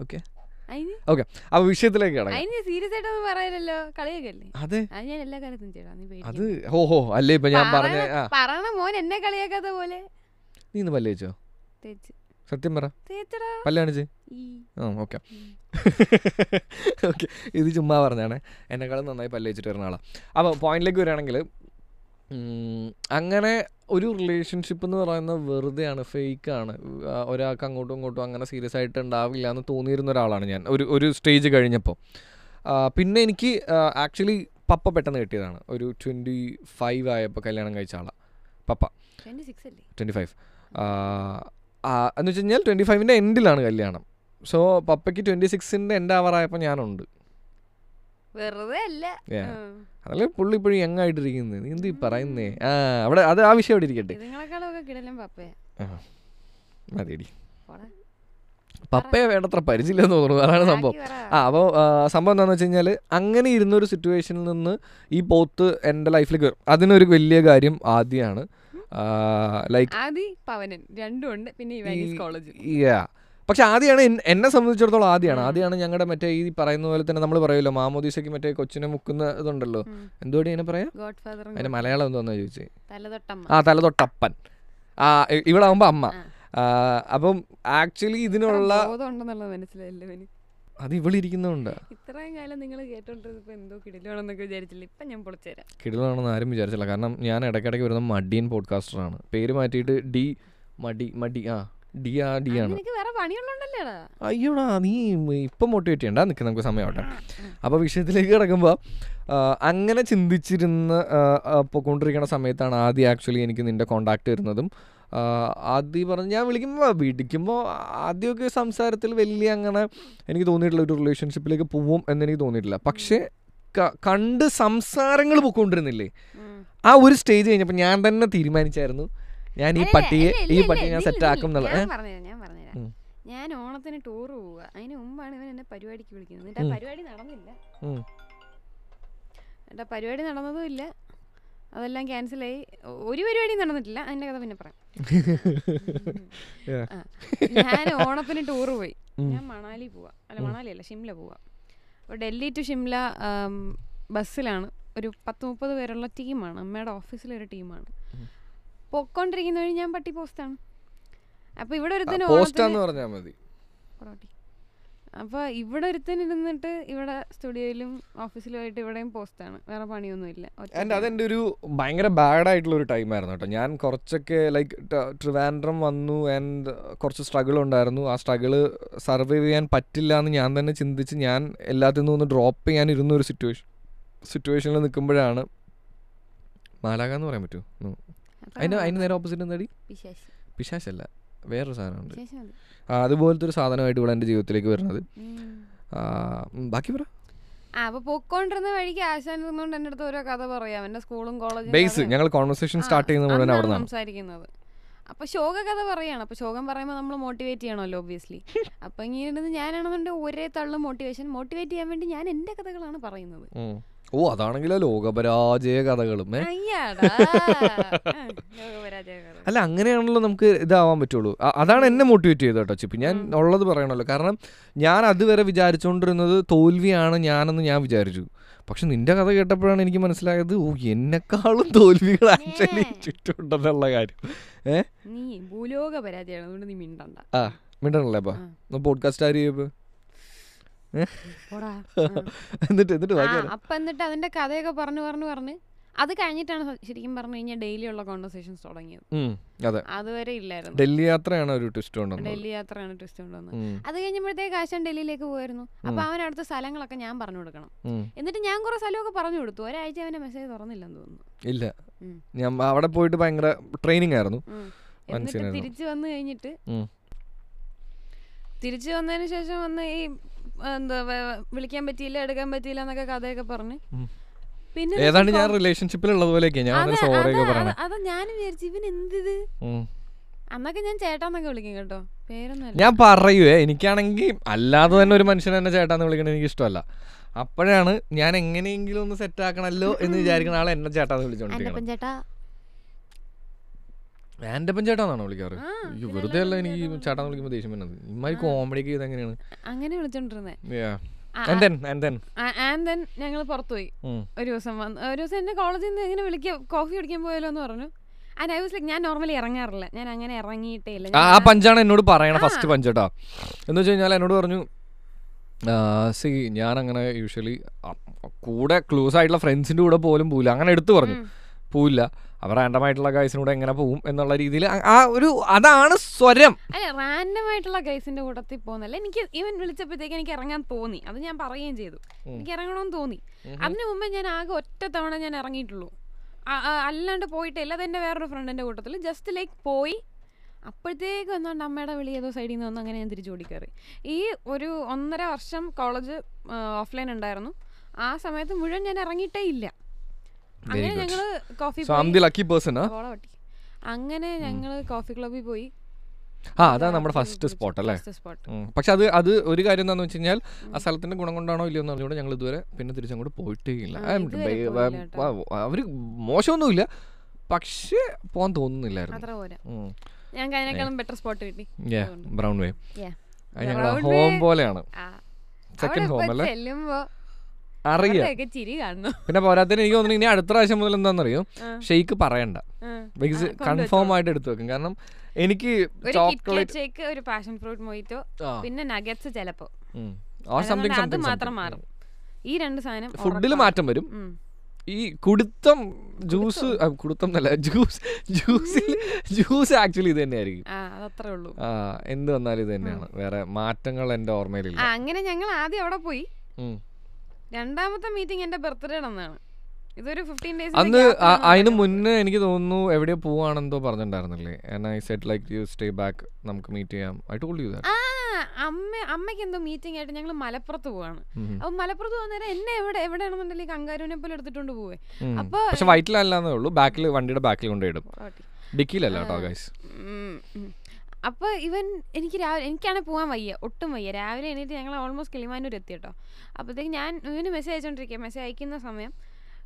okay okay വിഷയത്തിലേക്ക് അതെ. അത് ഞാൻ എല്ലാ കാലത്തും ചേട്ടാ നീ അത് പേടിക്കണ്ട. ഹോ ഹോ അല്ലേ ഇപ്പം ഞാൻ പറഞ്ഞ പറയണ- മോൻ എന്നെ കളിയാക്കാത്ത പോലെ. നീ ഇന്ന് പല്ല് വെച്ചോ തേച്ച്. സത്യം പറ. ആ ഓക്കെ. ഓക്കെ ഇത് ചുമ്മാ പറഞ്ഞാണ്. എന്നെക്കാളും നന്നായി പല്ല് വെച്ചിട്ട് വരുന്ന ആളാ. അപ്പോൾ പോയിന്റിലേക്ക് വരികയാണെങ്കിൽ അങ്ങനെ ഒരു റിലേഷൻഷിപ്പ് എന്ന് പറയുന്നത് വെറുതെയാണ് ഫേക്കാണ് ഒരാൾക്ക് അങ്ങോട്ടും ഇങ്ങോട്ടും അങ്ങനെ സീരിയസ് ആയിട്ട് ഉണ്ടാവില്ല എന്ന് തോന്നിയിരുന്ന ഒരാളാണ് ഞാൻ. ഒരു ഒരു സ്റ്റേജ് കഴിഞ്ഞപ്പോൾ. പിന്നെ എനിക്ക് ആക്ച്വലി പപ്പ പെട്ടെന്ന് കിട്ടിയതാണ്. ഒരു ട്വന്റി ഫൈവ് ആയപ്പോൾ കല്യാണം കഴിച്ച ആളാണ് പപ്പ. ട്വന്റി ഫൈവ് എന്ന് വെച്ച് കഴിഞ്ഞാൽ ട്വന്റി ഫൈവിന്റെ എൻഡിലാണ് കല്യാണം. സോ പപ്പയ്ക്ക് ട്വന്റി സിക്സിന്റെ എൻഡ് ആവാറായപ്പോൾ ഞാനുണ്ട്. വെറുതെ അല്ല അതല്ലേ പുള്ളി ഇപ്പോഴും യങ് ആയിട്ടിരിക്കുന്നത് നീ എന്ത് പറയുന്നേ? ആ അവിടെ അത് ആ വിഷയം അവിടെ ഇരിക്കട്ടെ. മതിയടി. പപ്പയെ വേണ്ടത്ര പരിചയമില്ലെന്ന് തോന്നുന്നു. അതാണ് സംഭവം. ആ അപ്പോൾ സംഭവം എന്താണെന്ന് വെച്ച് കഴിഞ്ഞാൽ അങ്ങനെ ഇരുന്നൊരു സിറ്റുവേഷനിൽ നിന്ന് ഈ പോത്ത് എന്റെ ലൈഫിലേക്ക് വരും അതിനൊരു വലിയ കാര്യം ആദ്യമാണ് ലൈക്ക് ആദി പവനൻ. രണ്ടും ഉണ്ട്. പിന്നെ ഈ കോളേജ്. പക്ഷെ ആദ്യമാണ് എന്നെ സംബന്ധിച്ചിടത്തോളം ആദ്യമാണ്. ആദ്യമാണ് ഞങ്ങളുടെ മറ്റേ ഈ പറയുന്ന പോലെ തന്നെ നമ്മൾ പറയുമല്ലോ മാമോദീസയ്ക്ക് മറ്റേ കൊച്ചിനെ മുക്കുന്ന ഇതുണ്ടല്ലോ. എന്തുകൊണ്ട് ഇങ്ങനെ പറയാ? അതിന്റെ മലയാളം എന്തോന്നാ ചോദിച്ചേ? ആ തലതൊട്ടപ്പൻ. ആ ഇവിടെ ആവുമ്പോ അമ്മ. അപ്പം ആക്ച്വലി ഇതിനുള്ള അത് ഇവളിരിക്കുന്നുണ്ട്. ഇത്രയും കാലം നിങ്ങൾ കേട്ടോണ്ടിരുന്നപ്പോ എന്തോ കിടിലാണെന്നൊക്കെ വിചാരിച്ചില്ല? ഇപ്പൊ ഞാൻ പൊളിച്ചുതരാം കിടിലാണെന്ന് ആരും വിചാരിച്ചില്ല. കാരണം ഞാൻ ഇടയ്ക്കിടയ്ക്ക് വരുന്ന മടിയൻ പോഡ്കാസ്റ്ററാണ് പേര് മാറ്റിയിട്ട് ഡി മടി മടി ആ. അയ്യോടാ നീ ഇപ്പം മോട്ടിവേറ്റ് ചെയ്യണ്ട നിൽക്ക് നമുക്ക് സമയമാവട്ടെ. അപ്പോൾ വിഷയത്തിലേക്ക് കിടക്കുമ്പോൾ അങ്ങനെ ചിന്തിച്ചിരുന്ന ആ, സമയത്താണ് ആദ്യം ആക്ച്വലി എനിക്ക് നിന്റെ കോണ്ടാക്ട് വരുന്നതും. ആദ്യം പറഞ്ഞ് ഞാൻ വിളിക്കുമ്പോൾ വിളിക്കുമ്പോൾ ആദ്യമൊക്കെ സംസാരത്തിൽ വലിയ അങ്ങനെ എനിക്ക് തോന്നിയിട്ടുള്ള ഒരു റിലേഷൻഷിപ്പിലേക്ക് പോവും എന്നെനിക്ക് തോന്നിയിട്ടില്ല. പക്ഷേ കണ്ട് സംസാരങ്ങൾ പോയിക്കൊണ്ടിരുന്നില്ലേ ആ ഒരു സ്റ്റേജ് കഴിഞ്ഞപ്പോൾ ഞാൻ തന്നെ തീരുമാനിച്ചായിരുന്നു. ഞാൻ ഈ പട്ടിയെ ഈ പട്ടി ഞാൻ സെറ്റ് ആക്കും എന്നുള്ളത് ഞാൻ? പറഞ്ഞുതരാം ഞാൻ ഓണത്തിന് ടൂർ പോവുക. അതിന് മുമ്പാണ് ഇവൻ എന്നെ പരിപാടിക്ക് വിളിക്കുന്നത്. എന്നിട്ട് ആ പരിപാടി നടന്നില്ല. എന്റെ എന്നിട്ട് ആ പരിപാടി നടന്നതും ഇല്ല. അതെല്ലാം ക്യാൻസലായി ഒരു പരിപാടിയും നടന്നിട്ടില്ല. അതിന്റെ കഥ പിന്നെ പറയാം. ഞാൻ ഓണത്തിന് ടൂർ പോയി. ഞാൻ മണാലി പോവാ. അല്ല. മണാലി അല്ല ഷിംല പോവാ. അപ്പോൾ ഡൽഹി ടു ഷിംല ബസ്സിലാണ്. ഒരു പത്ത് മുപ്പത് പേരുള്ള ടീമാണ് അമ്മയുടെ ഓഫീസിലൊരു ടീമാണ്. പൊക്കോണ്ടിരിക്കുന്ന വഴി ഞാൻ പട്ടി പോസ്റ്റാണ്. അപ്പോൾ ഇവിടെ ഒരുത്തിന് പോസ്റ്റാന്ന് പറഞ്ഞാൽ മതി. അപ്പോൾ ഇവിടെ ഒരുത്തൻ ഇരുന്നിട്ട് ഇവിടെ സ്റ്റുഡിയോയിലും ഓഫീസിലും ആയിട്ട് ഇവിടെയും പോസ്റ്റാണ്. വേറെ പണിയൊന്നുമില്ല. ഇല്ല ആൻഡ് അതെന്റെ ഒരു ഭയങ്കര ബാഡ് ആയിട്ടുള്ള ഒരു ടൈമായിരുന്നു കേട്ടോ. ഞാൻ കുറച്ചൊക്കെ ലൈക്ക് ട്രിവാൻഡ്രം വന്നു ആൻഡ് കുറച്ച് സ്ട്രഗിൾ ഉണ്ടായിരുന്നു. ആ സ്ട്രഗിൾ സർവൈവ് ചെയ്യാൻ പറ്റില്ല എന്ന് ഞാൻ തന്നെ ചിന്തിച്ച് ഞാൻ എല്ലാത്തിൽ നിന്നും ഒന്ന് ഡ്രോപ്പ് ചെയ്യാൻ ഇരുന്ന ഒരു സിറ്റുവേഷൻ സിറ്റുവേഷനിൽ നിൽക്കുമ്പോഴാണ് മാലാക എന്ന് പറയാൻ പറ്റുമോ? അതിന് അതിന് നേരെ ഓപ്പോസിറ്റ് എന്താടി. പിശാശല്ല. വേറൊരു സാധനമുണ്ട്. അതുപോലത്തെ ഒരു സാധനമായിട്ട് ഇവിടെ എന്റെ ജീവിതത്തിലേക്ക് വരുന്നത്. ബാക്കി പറ. പൊക്കോണ്ടിരുന്ന വഴിക്ക് ആശാൻ ഇരുന്നോണ്ട് എന്റെ അടുത്ത് ഓരോ കഥ പറയാം. എന്റെ സ്കൂളും കോളേജും ബേസ് ഞങ്ങൾ കോൺവെർസേഷൻ സ്റ്റാർട്ട് ചെയ്യുന്നത് അവിടെ സംസാരിക്കുന്നത്. അപ്പൊ ശോക കഥ പറയാണ്. അപ്പൊ ശോകം പറയുമ്പോൾ നമ്മൾ മോട്ടിവേറ്റ് ചെയ്യണമല്ലോ ഒബ്വിയസ്ലി അപ്പൊ ഇങ്ങനെ ഞാനാണെന്നുണ്ടെങ്കിൽ ഒരേ തള്ളു മോട്ടിവേഷൻ മോട്ടിവേറ്റ് ചെയ്യാൻ വേണ്ടി ഞാൻ എന്റെ കഥകളാണ് പറയുന്നത്. ഓ അതാണെങ്കിലോ ലോകപരാജയ കഥകളും. അല്ല അങ്ങനെയാണല്ലോ നമുക്ക് ഇതാവാൻ പറ്റുള്ളൂ. അതാണ് എന്നെ മോട്ടിവേറ്റ് ചെയ്തത് കേട്ടോ ചിപ്പി. ഞാൻ ഉള്ളത് പറയണല്ലോ. കാരണം ഞാൻ അതുവരെ വിചാരിച്ചുകൊണ്ടിരുന്നത് തോൽവിയാണ് ഞാനെന്ന് ഞാൻ വിചാരിച്ചു. പക്ഷെ നിന്റെ കഥ കേട്ടപ്പോഴാണ് എനിക്ക് മനസ്സിലായത് ഓ എന്നെക്കാളും തോൽവികൾ ആക്ച്വലി ചുറ്റുണ്ടെന്നുള്ള കാര്യം. ഏഹ് നീ ഭൂലോക പരാജയമാണ് അതുകൊണ്ട് നീ മിണ്ടണ്ട. ആ മിണ്ടണല്ലേ അപ്പൊ. പോഡ്കാസ്റ്റ് ആര് ചെയ്യപ്പോ. എന്നിട്ട് എന്നിട്ട് അപ്പൊ എന്നിട്ട് അതിന്റെ കഥയൊക്കെ പറഞ്ഞു പറഞ്ഞു പറഞ്ഞ്. അത് കഴിഞ്ഞിട്ടാണ് ശരിക്കും പറഞ്ഞു കഴിഞ്ഞാൽ ഡെയിലി ഉള്ള കോൺവെർസേഷൻസ് തുടങ്ങിയത് അതെ. അതുവരെ ഇല്ലായിരുന്നു. ഡൽഹി യാത്രയാണ് ഒരു ട്വിസ്റ്റ് കൊണ്ടുവന്നത്. ഡൽഹി യാത്രയാണ് ട്വിസ്റ്റ് കൊണ്ടുവന്നത്. അത് കഴിഞ്ഞപ്പോഴത്തേക്ക് ആശാൻ ഡൽഹിയിലേക്ക് പോയിരുന്നു അപ്പൊ അവനടുത്ത അവൻ അടുത്ത സ്ഥലങ്ങളൊക്കെ ഞാൻ പറഞ്ഞു കൊടുക്കണം. എന്നിട്ട് ഞാൻ കുറെ സ്ഥലമൊക്കെ പറഞ്ഞു കൊടുത്തു. ഒരാഴ്ച അവന്റെ മെസ്സേജ് തുറന്നില്ലെന്ന് തോന്നുന്നു. ഇല്ല. ഞാൻ അവിടെ പോയിട്ട് ഭയങ്കര ട്രെയിനിങ് ആയിരുന്നു. എന്നിട്ട് തിരിച്ചു വന്നു കഴിഞ്ഞിട്ട് തിരിച്ചു വന്നതിന് ശേഷം വന്ന് ഈ എന്താ വിളിക്കാൻ പറ്റിയില്ല എടുക്കാൻ പറ്റിയില്ല എന്നൊക്കെ കഥയൊക്കെ പറഞ്ഞ്. പിന്നെ ഏതാണ്ട് ഞാൻ കോ- റിലേഷൻഷിപ്പിൽ ഉള്ളതുപോലെയൊക്കെയാ ഞാൻ അതെ, ഞാൻ വിചാരിച്ചു ഇവൻ എന്തിത്. അന്നൊക്കെ ഞാൻ ചേട്ടാന്നൊക്കെ വിളിക്കും കേട്ടോ. പേരൊന്നും ഞാൻ പറയുവേ എനിക്കാണെങ്കിൽ അല്ലാതെ തന്നെ ഒരു മനുഷ്യനെ തന്നെ ചേട്ടാന്ന് വിളിക്കണത് എനിക്ക് ഇഷ്ടമല്ല. അപ്പോഴാണ് ഞാൻ എങ്ങനെയെങ്കിലും ഒന്ന് സെറ്റ് ആക്കണല്ലോ എന്ന് വിചാരിക്കുന്ന ആളെ എന്നെ ചേട്ടാന്ന് വിളിച്ചോണ്ടിരിക്കണം എന്റെ ചേട്ടാന്നാണോ വിളിക്കാറ്? അയ്യോ വെറുതെ അല്ല എനിക്ക് ചേട്ടാന്ന് വിളിക്കുമ്പോ വിളിക്കുമ്പോൾ ദേഷ്യം വരുന്നത്. ഇമ്മാരി കോമഡി ഒക്കെ ചെയ്ത് എങ്ങനെയാണ് അങ്ങനെ വിളിച്ചോണ്ടിരുന്നേ. And then, and then. And then ഞങ്ങൾ പുറത്തുപോയി. ഒരു ദിവസം വന്ന് ഒരു ദിവസം എന്റെ കോളേജിൽ നിന്ന് എങ്ങനെ വിളിക്കുക കോഫി കുടിക്കാൻ പോയാലോ എന്ന് പറഞ്ഞു. ആൻഡ് ഐ വാസ് ലൈക്ക് ഞാൻ നോർമലി ഇറങ്ങാറില്ല. ഞാൻ അങ്ങനെ ഇറങ്ങിയിട്ടേ ഇല്ല. ആ പഞ്ചാണ് എന്നോട് പറയണ ഫസ്റ്റ് പഞ്ച് കേട്ടോ. എന്ന് വെച്ച് കഴിഞ്ഞാൽ എന്നോട് പറഞ്ഞു സി ഞാൻ അങ്ങനെ യൂഷ്വലി കൂടെ ക്ലോസ് ആയിട്ടുള്ള ഫ്രണ്ട്സിന്റെ കൂടെ പോലും പോകില്ല അങ്ങനെ എടുത്തു പറഞ്ഞു. പോവില്ല അവർ റാൻഡമായിട്ടുള്ള ഗൈസിനൂടെ എങ്ങനെ പോവും എന്നുള്ള രീതിയിൽ ആ ഒരു അതാണ് സ്വരം. അല്ല റാൻഡം ആയിട്ടുള്ള ഗൈസിന്റെ കൂട്ടത്തിൽ പോകുന്നല്ല എനിക്ക് ഇവൻ വിളിച്ചപ്പോഴത്തേക്ക് എനിക്ക് ഇറങ്ങാൻ തോന്നി. അത് ഞാൻ പറയുകയും ചെയ്തു. എനിക്ക് ഇറങ്ങണമെന്ന് തോന്നി. അതിനു മുമ്പേ ഞാൻ ആകെ ഒറ്റ തവണ ഞാൻ ഇറങ്ങിയിട്ടുള്ളൂ. അല്ലാണ്ട് പോയിട്ട് അല്ലാണ്ട് പോയിട്ടില്ല അതെന്റെ വേറൊരു ഫ്രണ്ടിന്റെ കൂട്ടത്തിൽ ജസ്റ്റ് ലൈക്ക് പോയി. അപ്പോഴത്തേക്ക് വന്നുകൊണ്ട് അമ്മയുടെ വിളി ഏതോ സൈഡിൽ നിന്ന് വന്ന് അങ്ങനെ ഞാൻ തിരിച്ചു ഓടിക്കയറി ഈ ഒരു ഒന്നര വർഷം കോളേജ് ഓഫ്ലൈൻ ഉണ്ടായിരുന്നു. ആ സമയത്ത് മുഴുവൻ ഞാൻ ഇറങ്ങിയിട്ടേ ഇല്ല. അങ്ങനെ ഞങ്ങൾ ഞങ്ങൾ coffee so am the lucky person ആ അങ്ങനെ ഞങ്ങൾ കോഫി ക്ലബ്ബിൽ പോയി. ആ അതാണ് നമ്മുടെ ഫസ്റ്റ് സ്പോട്ട് അല്ലേ? പക്ഷെ അത് അത് ഒരു കാര്യം എന്താണെന്ന് വെച്ച് കഴിഞ്ഞാൽ ആ സ്ഥലത്തിന്റെ ഗുണം കൊണ്ടാണോ ഇല്ലയോ എന്ന് അറിഞ്ഞുകൊണ്ട് ഞങ്ങൾ ഇതുവരെ പിന്നെ തിരിച്ചങ്ങോട്ട് പോയിട്ടേ ഇല്ല അവർ മോശമൊന്നുമില്ല. പക്ഷേ പോകാൻ തോന്നുന്നില്ലായിരുന്നു. ഞങ്ങൾക്ക് ബെറ്റർ സ്പോട്ട് കിട്ടി. ബ്രൗൺ വേ ഞങ്ങളുടെ ഹോം പോലെയാണ്. സെക്കൻഡ് ഹോം അല്ലേ? അറിയാം. പിന്നെ പോരാത്തിന് എനിക്ക് തോന്നുന്നു ഇനി അടുത്ത പ്രാവശ്യം മുതൽ എന്താണെന്നറിയോ. ഷെയ്ക്ക് പറയണ്ട. ബിക്കോസ് കൺഫേം ആയിട്ട് എടുത്തു വെക്കും. കാരണം എനിക്ക് ഒരു ചോക്ലേറ്റ് ഷേക്ക് ഒരു പാഷൻ ഫ്രൂട്ട് മൊയ്റ്റോ പിന്നെ നഗറ്റ്സ് ചിലപ്പോ. സംതിങ് അത് മാത്രം മാറും. ഈ രണ്ട് സാധനം ഫുഡിൽ മാറ്റം വരും. ഈ കുടുത്തം ജ്യൂസ് കുടുത്തം? എന്നല്ല ജ്യൂസ് ജ്യൂസിൽ ജ്യൂസ് ആക്ച്വലി ഇത് തന്നെയായിരിക്കും. ആ എന്ത് വന്നാലും ഇത് തന്നെയാണ്. വേറെ മാറ്റങ്ങൾ എന്റെ ഓർമ്മയിലില്ല. അങ്ങനെ ഞങ്ങൾ ആദ്യം അവിടെ പോയി. രണ്ടാമത്തെ മീറ്റിംഗ് എന്റെ ബർത്ത്ഡേ അന്നാണ് ഇതൊരു ഫിഫ്റ്റീൻ ഡേയ്സ് അന്ന് അതിന് മുന്നേ എനിക്ക് തോന്നുന്നു എവിടെയോ പോവാണെന്തോ പറഞ്ഞിട്ടുണ്ടായിരുന്നില്ലേ? And I said like you stay back നമുക്ക് മീറ്റ് ചെയ്യാം. ഐ ടോൾഡ് യു ആ അമ്മ അമ്മയ്ക്ക് എന്തോ മീറ്റിംഗ് ആയിട്ട് ഞങ്ങൾ മലപ്പുറത്ത് പോവാണ്. അപ്പൊ മലപ്പുറത്ത് പോകുന്നേരം എന്നെ എവിടെ എവിടെയാണെന്നുണ്ടെങ്കിൽ കങ്കാരുവിനെ പോലെ എടുത്തിട്ടുണ്ട് പോവേ. അപ്പൊ പക്ഷെ വൈറ്റിലല്ലാന്നേ ഉള്ളൂ. ബാക്കിൽ വണ്ടിയുടെ ബാക്കിൽ കൊണ്ടുപോയിടും ഡിക്കിയിലല്ലോ കേട്ടോ ഗൈസ്. അപ്പൊ ഇവൻ എനിക്ക് രാവിലെ എനിക്കാണെങ്കിൽ പോകാൻ വയ്യ ഒട്ടും വയ്യ. രാവിലെ എണീറ്റ് ഞങ്ങൾ ഓൾമോസ്റ്റ് കിളിമാനൂർ എത്തി കേട്ടോ. അപ്പോഴത്തേക്ക് ഞാൻ ഇവന് മെസ്സേജ് അയച്ചോണ്ടിരിക്കുക മെസ്സേജ് അയക്കുന്ന സമയം.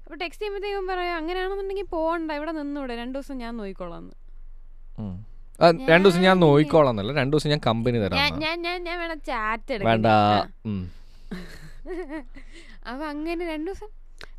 അപ്പോൾ ടെക്സ്റ്റ് ചെയ്യുമ്പോഴത്തേക്കും പറയാം അങ്ങനെയാണെന്നുണ്ടെങ്കിൽ പോകണ്ട ഇവിടെ നിന്നൂടെ രണ്ടു ദിവസം ഞാൻ നോക്കിക്കോളാം എന്ന്. രണ്ടു ദിവസം ഞാൻ നോക്കിക്കോളാം എന്നല്ല രണ്ടു ദിവസം ഞാൻ കമ്പനി തരാം ഞാൻ ഞാൻ ഞാൻ വേണം ചാറ്റ് വേണ്ട ഉം. അപ്പൊ അങ്ങനെ രണ്ടു ദിവസം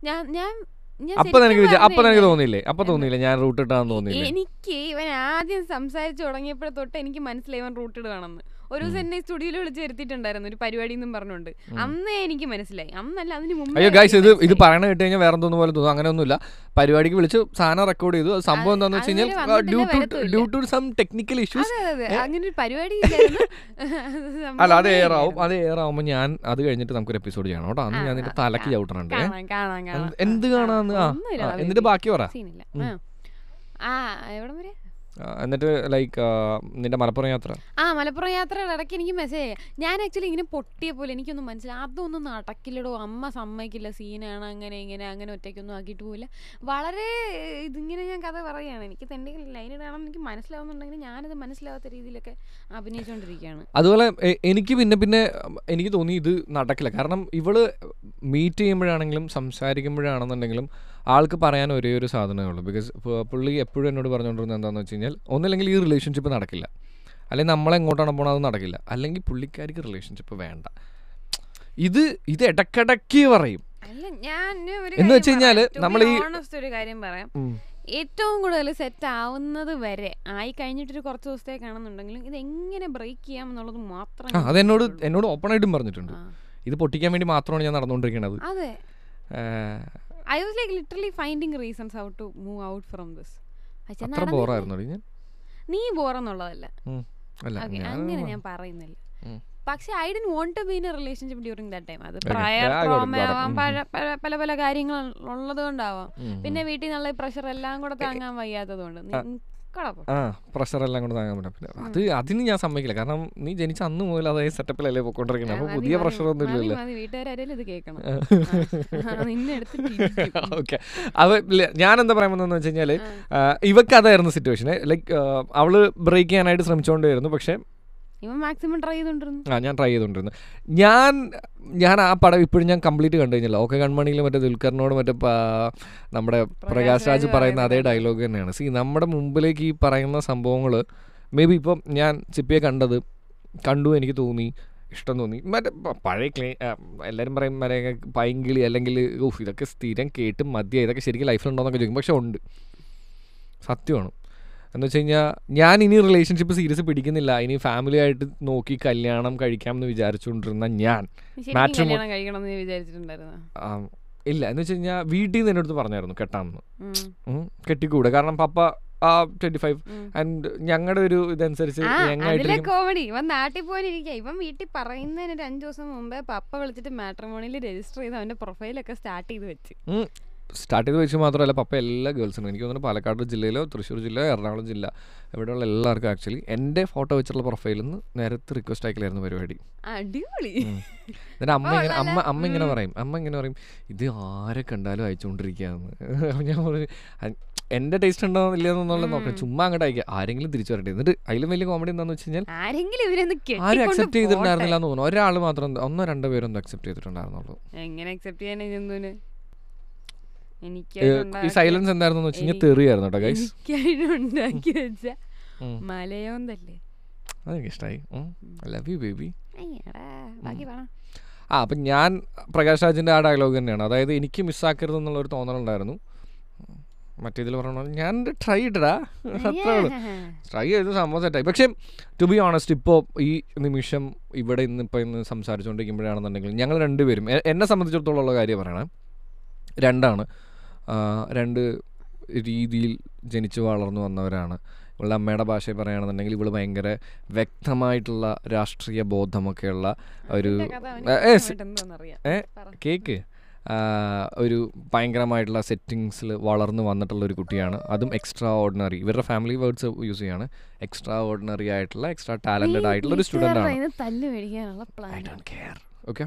ഞാൻ ഞാൻ അപ്പൊ നിനക്ക് ശരിക്കും വിചാ- അപ്പൊ പറഞ്ഞു നിനക്ക് കഴിഞ്ഞാൽ തോന്നിയില്ലേ? അപ്പൊ തോന്നിയില്ലേ? ഞാൻ റൂട്ട് ഇട്ടാന്ന് തോന്നിയില്ലേ? എനിക്ക് ഇവൻ ആദ്യം സംസാരിച്ചു തുടങ്ങിയപ്പോഴത്തൊട്ട് എനിക്ക് മനസ്സിലായി ഇവൻ റൂട്ട് ഇടുകയാണെന്ന് ഒരു ദിവസം എന്നെ സ്റ്റുഡിയോയിൽ വിളിച്ച് വരുത്തിയിട്ടുണ്ടായിരുന്നു ഒരു പരിപാടി എന്നും പറഞ്ഞുകൊണ്ട് അന്നേ എനിക്ക് മനസ്സിലായി. അന്നല്ല അതിന് മുമ്പ് അയ്യോ ഗൈസ് ഇത് ഇത് പറയണ കേട്ട് കഴിഞ്ഞാൽ വേറെ പോലെ പോലെ അങ്ങനെ ഒന്നുമില്ല പരിപാടിക്ക് വിളിച്ച് സാധനം റെക്കോർഡ് ചെയ്തു. സംഭവം എന്താണെന്ന് വെച്ച് കഴിഞ്ഞാൽ due to due to some technical issues അങ്ങനെ ഒരു പരിപാടി അല്ല അത് എയർ ആവും. അത് എയർ ആവുമ്പോൾ ഞാൻ അത് കഴിഞ്ഞിട്ട് നമുക്കൊരു എപ്പിസോഡ് ചെയ്യണം കേട്ടോ. അന്ന് ഞാൻ നിന്റെ തലക്ക്. ചവിട്ടണുണ്ട്. എന്ത്- കാണാന്ന്? ആ എന്നിട്ട് ബാക്കി പറ. ആ. എവിടം വരെ? എന്നിട്ട് ലൈക്ക് നിന്റെ മലപ്പുറം യാത്ര? ആ മലപ്പുറം യാത്രയുടെ ഇടയ്ക്ക് എനിക്ക് മെസ്സേജ് ഞാൻ ആക്ച്വലി ഇങ്ങനെ പൊട്ടിയ പോലെ എനിക്കൊന്നും മനസ്സിലായി അതൊന്നും നടക്കില്ലടോ. അമ്മ സമ്മതിക്കില്ല. സീനാണ് അങ്ങനെ ഇങ്ങനെ അങ്ങനെ ഒറ്റയ്ക്കൊന്നും ആക്കിയിട്ട് പോവില്ല. വളരെ ഇതിങ്ങനെ ഞാൻ കഥ പറയുകയാണ് എനിക്ക് എന്തെങ്കിലും ലൈൻ എനിക്ക് മനസ്സിലാവുന്നുണ്ടെങ്കിൽ ഞാനത് മനസ്സിലാവാത്ത രീതിയിലൊക്കെ അഭിനയിച്ചുകൊണ്ടിരിക്കുകയാണ് അതുപോലെ എനിക്ക് പിന്നെ പിന്നെ എനിക്ക് തോന്നി ഇത് നടക്കില്ല. കാരണം ഇവൾ മീറ്റ് ചെയ്യുമ്പോഴാണെങ്കിലും സംസാരിക്കുമ്പോഴാണെന്നുണ്ടെങ്കിലും ആൾക്ക് പറയാൻ ഒരേ ഒരു സാധനമേ ഉള്ളൂ. ബിക്കോസ് പുള്ളി എപ്പോഴും എന്നോട് പറഞ്ഞുകൊണ്ടിരുന്നത് എന്താണെന്ന് വെച്ച് കഴിഞ്ഞാൽ ഒന്നില്ലെങ്കിൽ ഈ റിലേഷൻഷിപ്പ് നടക്കില്ല. അല്ലെങ്കിൽ നമ്മളെങ്ങോട്ടാണ് പോകുന്നത് അത് നടക്കില്ല. അല്ലെങ്കിൽ പുള്ളിക്കാർക്ക് റിലേഷൻഷിപ്പ് വേണ്ട. ഇത് ഇത് ഇടക്കിടക്ക് പറയും. എന്ന് വെച്ച് കഴിഞ്ഞാൽ നമ്മൾ honest ഒരു കാര്യം പറയാം. ഏറ്റവും കൂടുതൽ സെറ്റ് ആവുന്നത് വരെ ആയി കഴിഞ്ഞിട്ടൊരു കുറച്ച് ദിവസത്തേക്കാണെന്നുണ്ടെങ്കിലും ഇത് എങ്ങനെ ബ്രേക്ക് ചെയ്യാം എന്നുള്ളത് മാത്രം അത് എന്നോട് എന്നോട് ഓപ്പൺ ആയിട്ടും പറഞ്ഞിട്ടുണ്ട്. ഇത് പൊട്ടിക്കാൻ വേണ്ടി മാത്രമാണ് ഞാൻ നടന്നുകൊണ്ടിരിക്കുന്നത് അതെ. I was like literally finding reasons how to move out from this നീ ബോറെന്നുള്ളതല്ല അങ്ങനെ ഞാൻ പറയുന്നില്ല. പക്ഷെ I did want to be in a relationship during that time അത്. പ്രയർ. ആവാം പല പല- കാര്യങ്ങൾ ഉള്ളത് കൊണ്ടാവാം പിന്നെ വീട്ടിൽ നിന്നുള്ള പ്രഷർ എല്ലാം കൂടെ താങ്ങാൻ വയ്യാത്തതുകൊണ്ട് പൊക്കടാ പോ. ആ പ്രഷർ എല്ലാം കൊണ്ട് താങ്ങാൻ പറ്റും പിന്നെ അത് അതിന് ഞാൻ സമ്മതിക്കില്ല. കാരണം നീ ജനിച്ച അന്ന് മുതൽ അതേ സെറ്റപ്പിലല്ലേ പോയിക്കൊണ്ടിരിക്കുന്നത് അപ്പൊ പുതിയ പ്രഷർ ഒന്നും ഇല്ലല്ലോ. ഓക്കെ. അത് ഞാൻ എന്താ പറയാൻ വന്നതെന്ന് വെച്ച് കഴിഞ്ഞാൽ ഇവക്ക് അതായിരുന്നു സിറ്റുവേഷൻ ലൈക്ക് അവൾ ബ്രേക്ക് ചെയ്യാനായിട്ട് ശ്രമിച്ചുകൊണ്ടിരുന്നു പക്ഷേ മാക്സിമം ട്രൈ ചെയ്തോണ്ടിരുന്നു. ആ ഞാൻ ട്രൈ ചെയ്തുകൊണ്ടിരുന്നു ഞാൻ ഞാൻ ആ പടം ഇപ്പോഴും ഞാൻ കംപ്ലീറ്റ് കണ്ടു കഴിഞ്ഞില്ല. ഓക്കെ കൺമണിയിൽ മറ്റേ ദുൽഖറിനോട് മറ്റേ നമ്മുടെ പ്രകാശ് രാജ് രാജ് പറയുന്ന അതേ ഡയലോഗ് തന്നെയാണ്. സി നമ്മുടെ മുമ്പിലേക്ക് ഈ പറയുന്ന സംഭവങ്ങൾ മേ ബി ഇപ്പം ഞാൻ ചിപ്പിയെ കണ്ടത് കണ്ടു എനിക്ക് തോന്നി ഇഷ്ടം തോന്നി. മറ്റേ പഴയ ക്ലീ എല്ലാവരും പറയും മറ്റേ പൈങ്കിളി അല്ലെങ്കിൽ ഓഫ് ഇതൊക്കെ സ്ഥിരം കേട്ട് മതിയായി. ഇതൊക്കെ ശരിക്കും ലൈഫിലുണ്ടോയെന്നൊക്കെ ചോദിക്കും. പക്ഷെ ഉണ്ട്. സത്യമാണ്. എന്ന് വെച്ച് കഴിഞ്ഞാൽ ഞാൻ ഇനി റിലേഷൻഷിപ്പ് സീരിയസ് പിടിക്കുന്നില്ല. ഇനി ഫാമിലി ആയിട്ട് നോക്കി കല്യാണം കഴിക്കാം എന്ന് വിചാരിച്ചുകൊണ്ടിരുന്ന ഞാൻ ഇല്ല. എന്ന് വെച്ച് കഴിഞ്ഞാൽ വീട്ടിൽ നിന്ന് എന്റെ അടുത്ത് പറഞ്ഞായിരുന്നു കെട്ടാമെന്ന്. കെട്ടിക്കൂടെ? കാരണം പപ്പ ആ ഫൈവ് ആൻഡ് ഞങ്ങളുടെ ഒരു ഇതനുസരിച്ച് കോമഡി ഇവൻ നാട്ടിൽ പോകാനിരിക്കുക ഇവൻ വീട്ടിൽ പറയുന്നതിന് ഒരു അഞ്ചു ദിവസം മുമ്പേ പപ്പ വിളിച്ചിട്ട് മാട്രിമോണിയിൽ രജിസ്റ്റർ ചെയ്ത് അവന്റെ പ്രൊഫൈലൊക്കെ സ്റ്റാർട്ട് ചെയ്ത് വെച്ച്. സ്റ്റാർട്ട് ചെയ്ത് വെച്ച് മാത്രമല്ല പപ്പ എല്ലാ ഗേൾസിനും എനിക്ക് തോന്നുന്നു പാലക്കാട് ജില്ലയിലോ തൃശ്ശൂർ ജില്ലയോ എറണാകുളം ജില്ല ഇവിടെയുള്ള എല്ലാവർക്കും ആക്ച്വലി എന്റെ ഫോട്ടോ വെച്ചുള്ള പ്രൊഫൈലിൽ നിന്ന് നേരത്തെ റിക്വസ്റ്റ് അയക്കലായിരുന്നു പരിപാടി. അടിപൊളി. എന്നിട്ട് അമ്മ ഇങ്ങനെ അമ്മ അമ്മ ഇങ്ങനെ പറയും അമ്മ ഇങ്ങനെ പറയും ഇത് ആരെ കണ്ടാലും അയച്ചുകൊണ്ടിരിക്കുകയെന്ന് ഞാൻ പറഞ്ഞു എന്റെ ടേസ്റ്റ് ഉണ്ടോ ഇല്ലെന്നുള്ള നോക്കണം. ചുമ്മാ അങ്ങോട്ട് അയക്കുക ആരെങ്കിലും തിരിച്ചു വരട്ടെ. എന്നിട്ട് അതിലും വലിയ കോമഡി എന്താണെന്ന് വെച്ച് കഴിഞ്ഞാൽ ആരും അക്സെപ്റ്റ് ചെയ്തിട്ടുണ്ടായിരുന്നില്ല. എന്ന് തോന്നുന്നു. ഒരാൾ മാത്രം ഒന്നോ രണ്ടോ പേരൊന്നും അക്സെപ്റ്റ് ചെയ്തിട്ടുണ്ടായിരുന്നുള്ളൂ. എങ്ങനെ അക്സെപ്റ്റ് ചെന്തുന് എനിക്ക് സൈലൻസ് എന്തായിരുന്നു വെച്ച് കഴിഞ്ഞാൽ തെറിയായിരുന്നു കേട്ടോ ഗൈസ് ഉണ്ടാക്കി വെച്ച മലയോന്തല്ലേ? അതെനിക്ക് ഇഷ്ടമായി ലവ് യു ബേബി ആ അപ്പം ഞാൻ പ്രകാശ് രാജിന്റെ ആ ഡയലോഗ് തന്നെയാണ്. അതായത് എനിക്ക് മിസ്സാക്കരുത് എന്നുള്ള എന്നുള്ളൊരു തോന്നലുണ്ടായിരുന്നു. മറ്റേതിൽ പറഞ്ഞ ഞാൻ ട്രൈ ഇട്ടടാ. അത്രേ ഉള്ളൂ. ട്രൈ ചെയ്ത് സംഭവം സെറ്റായി പക്ഷേ ടു ബി ഓണസ്റ്റ് ഇപ്പോൾ ഈ നിമിഷം ഇവിടെ ഇന്ന് ഇപ്പം ഇന്ന് സംസാരിച്ചുകൊണ്ടിരിക്കുമ്പോഴാണെന്നുണ്ടെങ്കിൽ ഞങ്ങൾ രണ്ടുപേരും എന്നെ സംബന്ധിച്ചിടത്തോളം ഉള്ള കാര്യം പറയണേ. രണ്ടാണ്. രണ്ട് രീതിയിൽ ജനിച്ചു വളർന്നു വന്നവരാണ്. ഇവളുടെ അമ്മയുടെ ഭാഷയിൽ പറയുകയാണെന്നുണ്ടെങ്കിൽ ഇവൾ ഭയങ്കര വ്യക്തമായിട്ടുള്ള രാഷ്ട്രീയ ബോധമൊക്കെയുള്ള ഒരു. കേക്ക്. ഒരു ഭയങ്കരമായിട്ടുള്ള സെറ്റിങ്സിൽ വളർന്നു വന്നിട്ടുള്ള ഒരു കുട്ടിയാണ്. അതും എക്സ്ട്രാ ഓർഡിനറി ഇവരുടെ ഫാമിലി വേർഡ്സ് യൂസ് ചെയ്യാണ്. എക്സ്ട്രാ ഓർഡിനറി ആയിട്ടുള്ള എക്സ്ട്രാ ടാലന്റഡ് ആയിട്ടുള്ള ഒരു സ്റ്റുഡന്റ് ആണ്. ഓക്കെ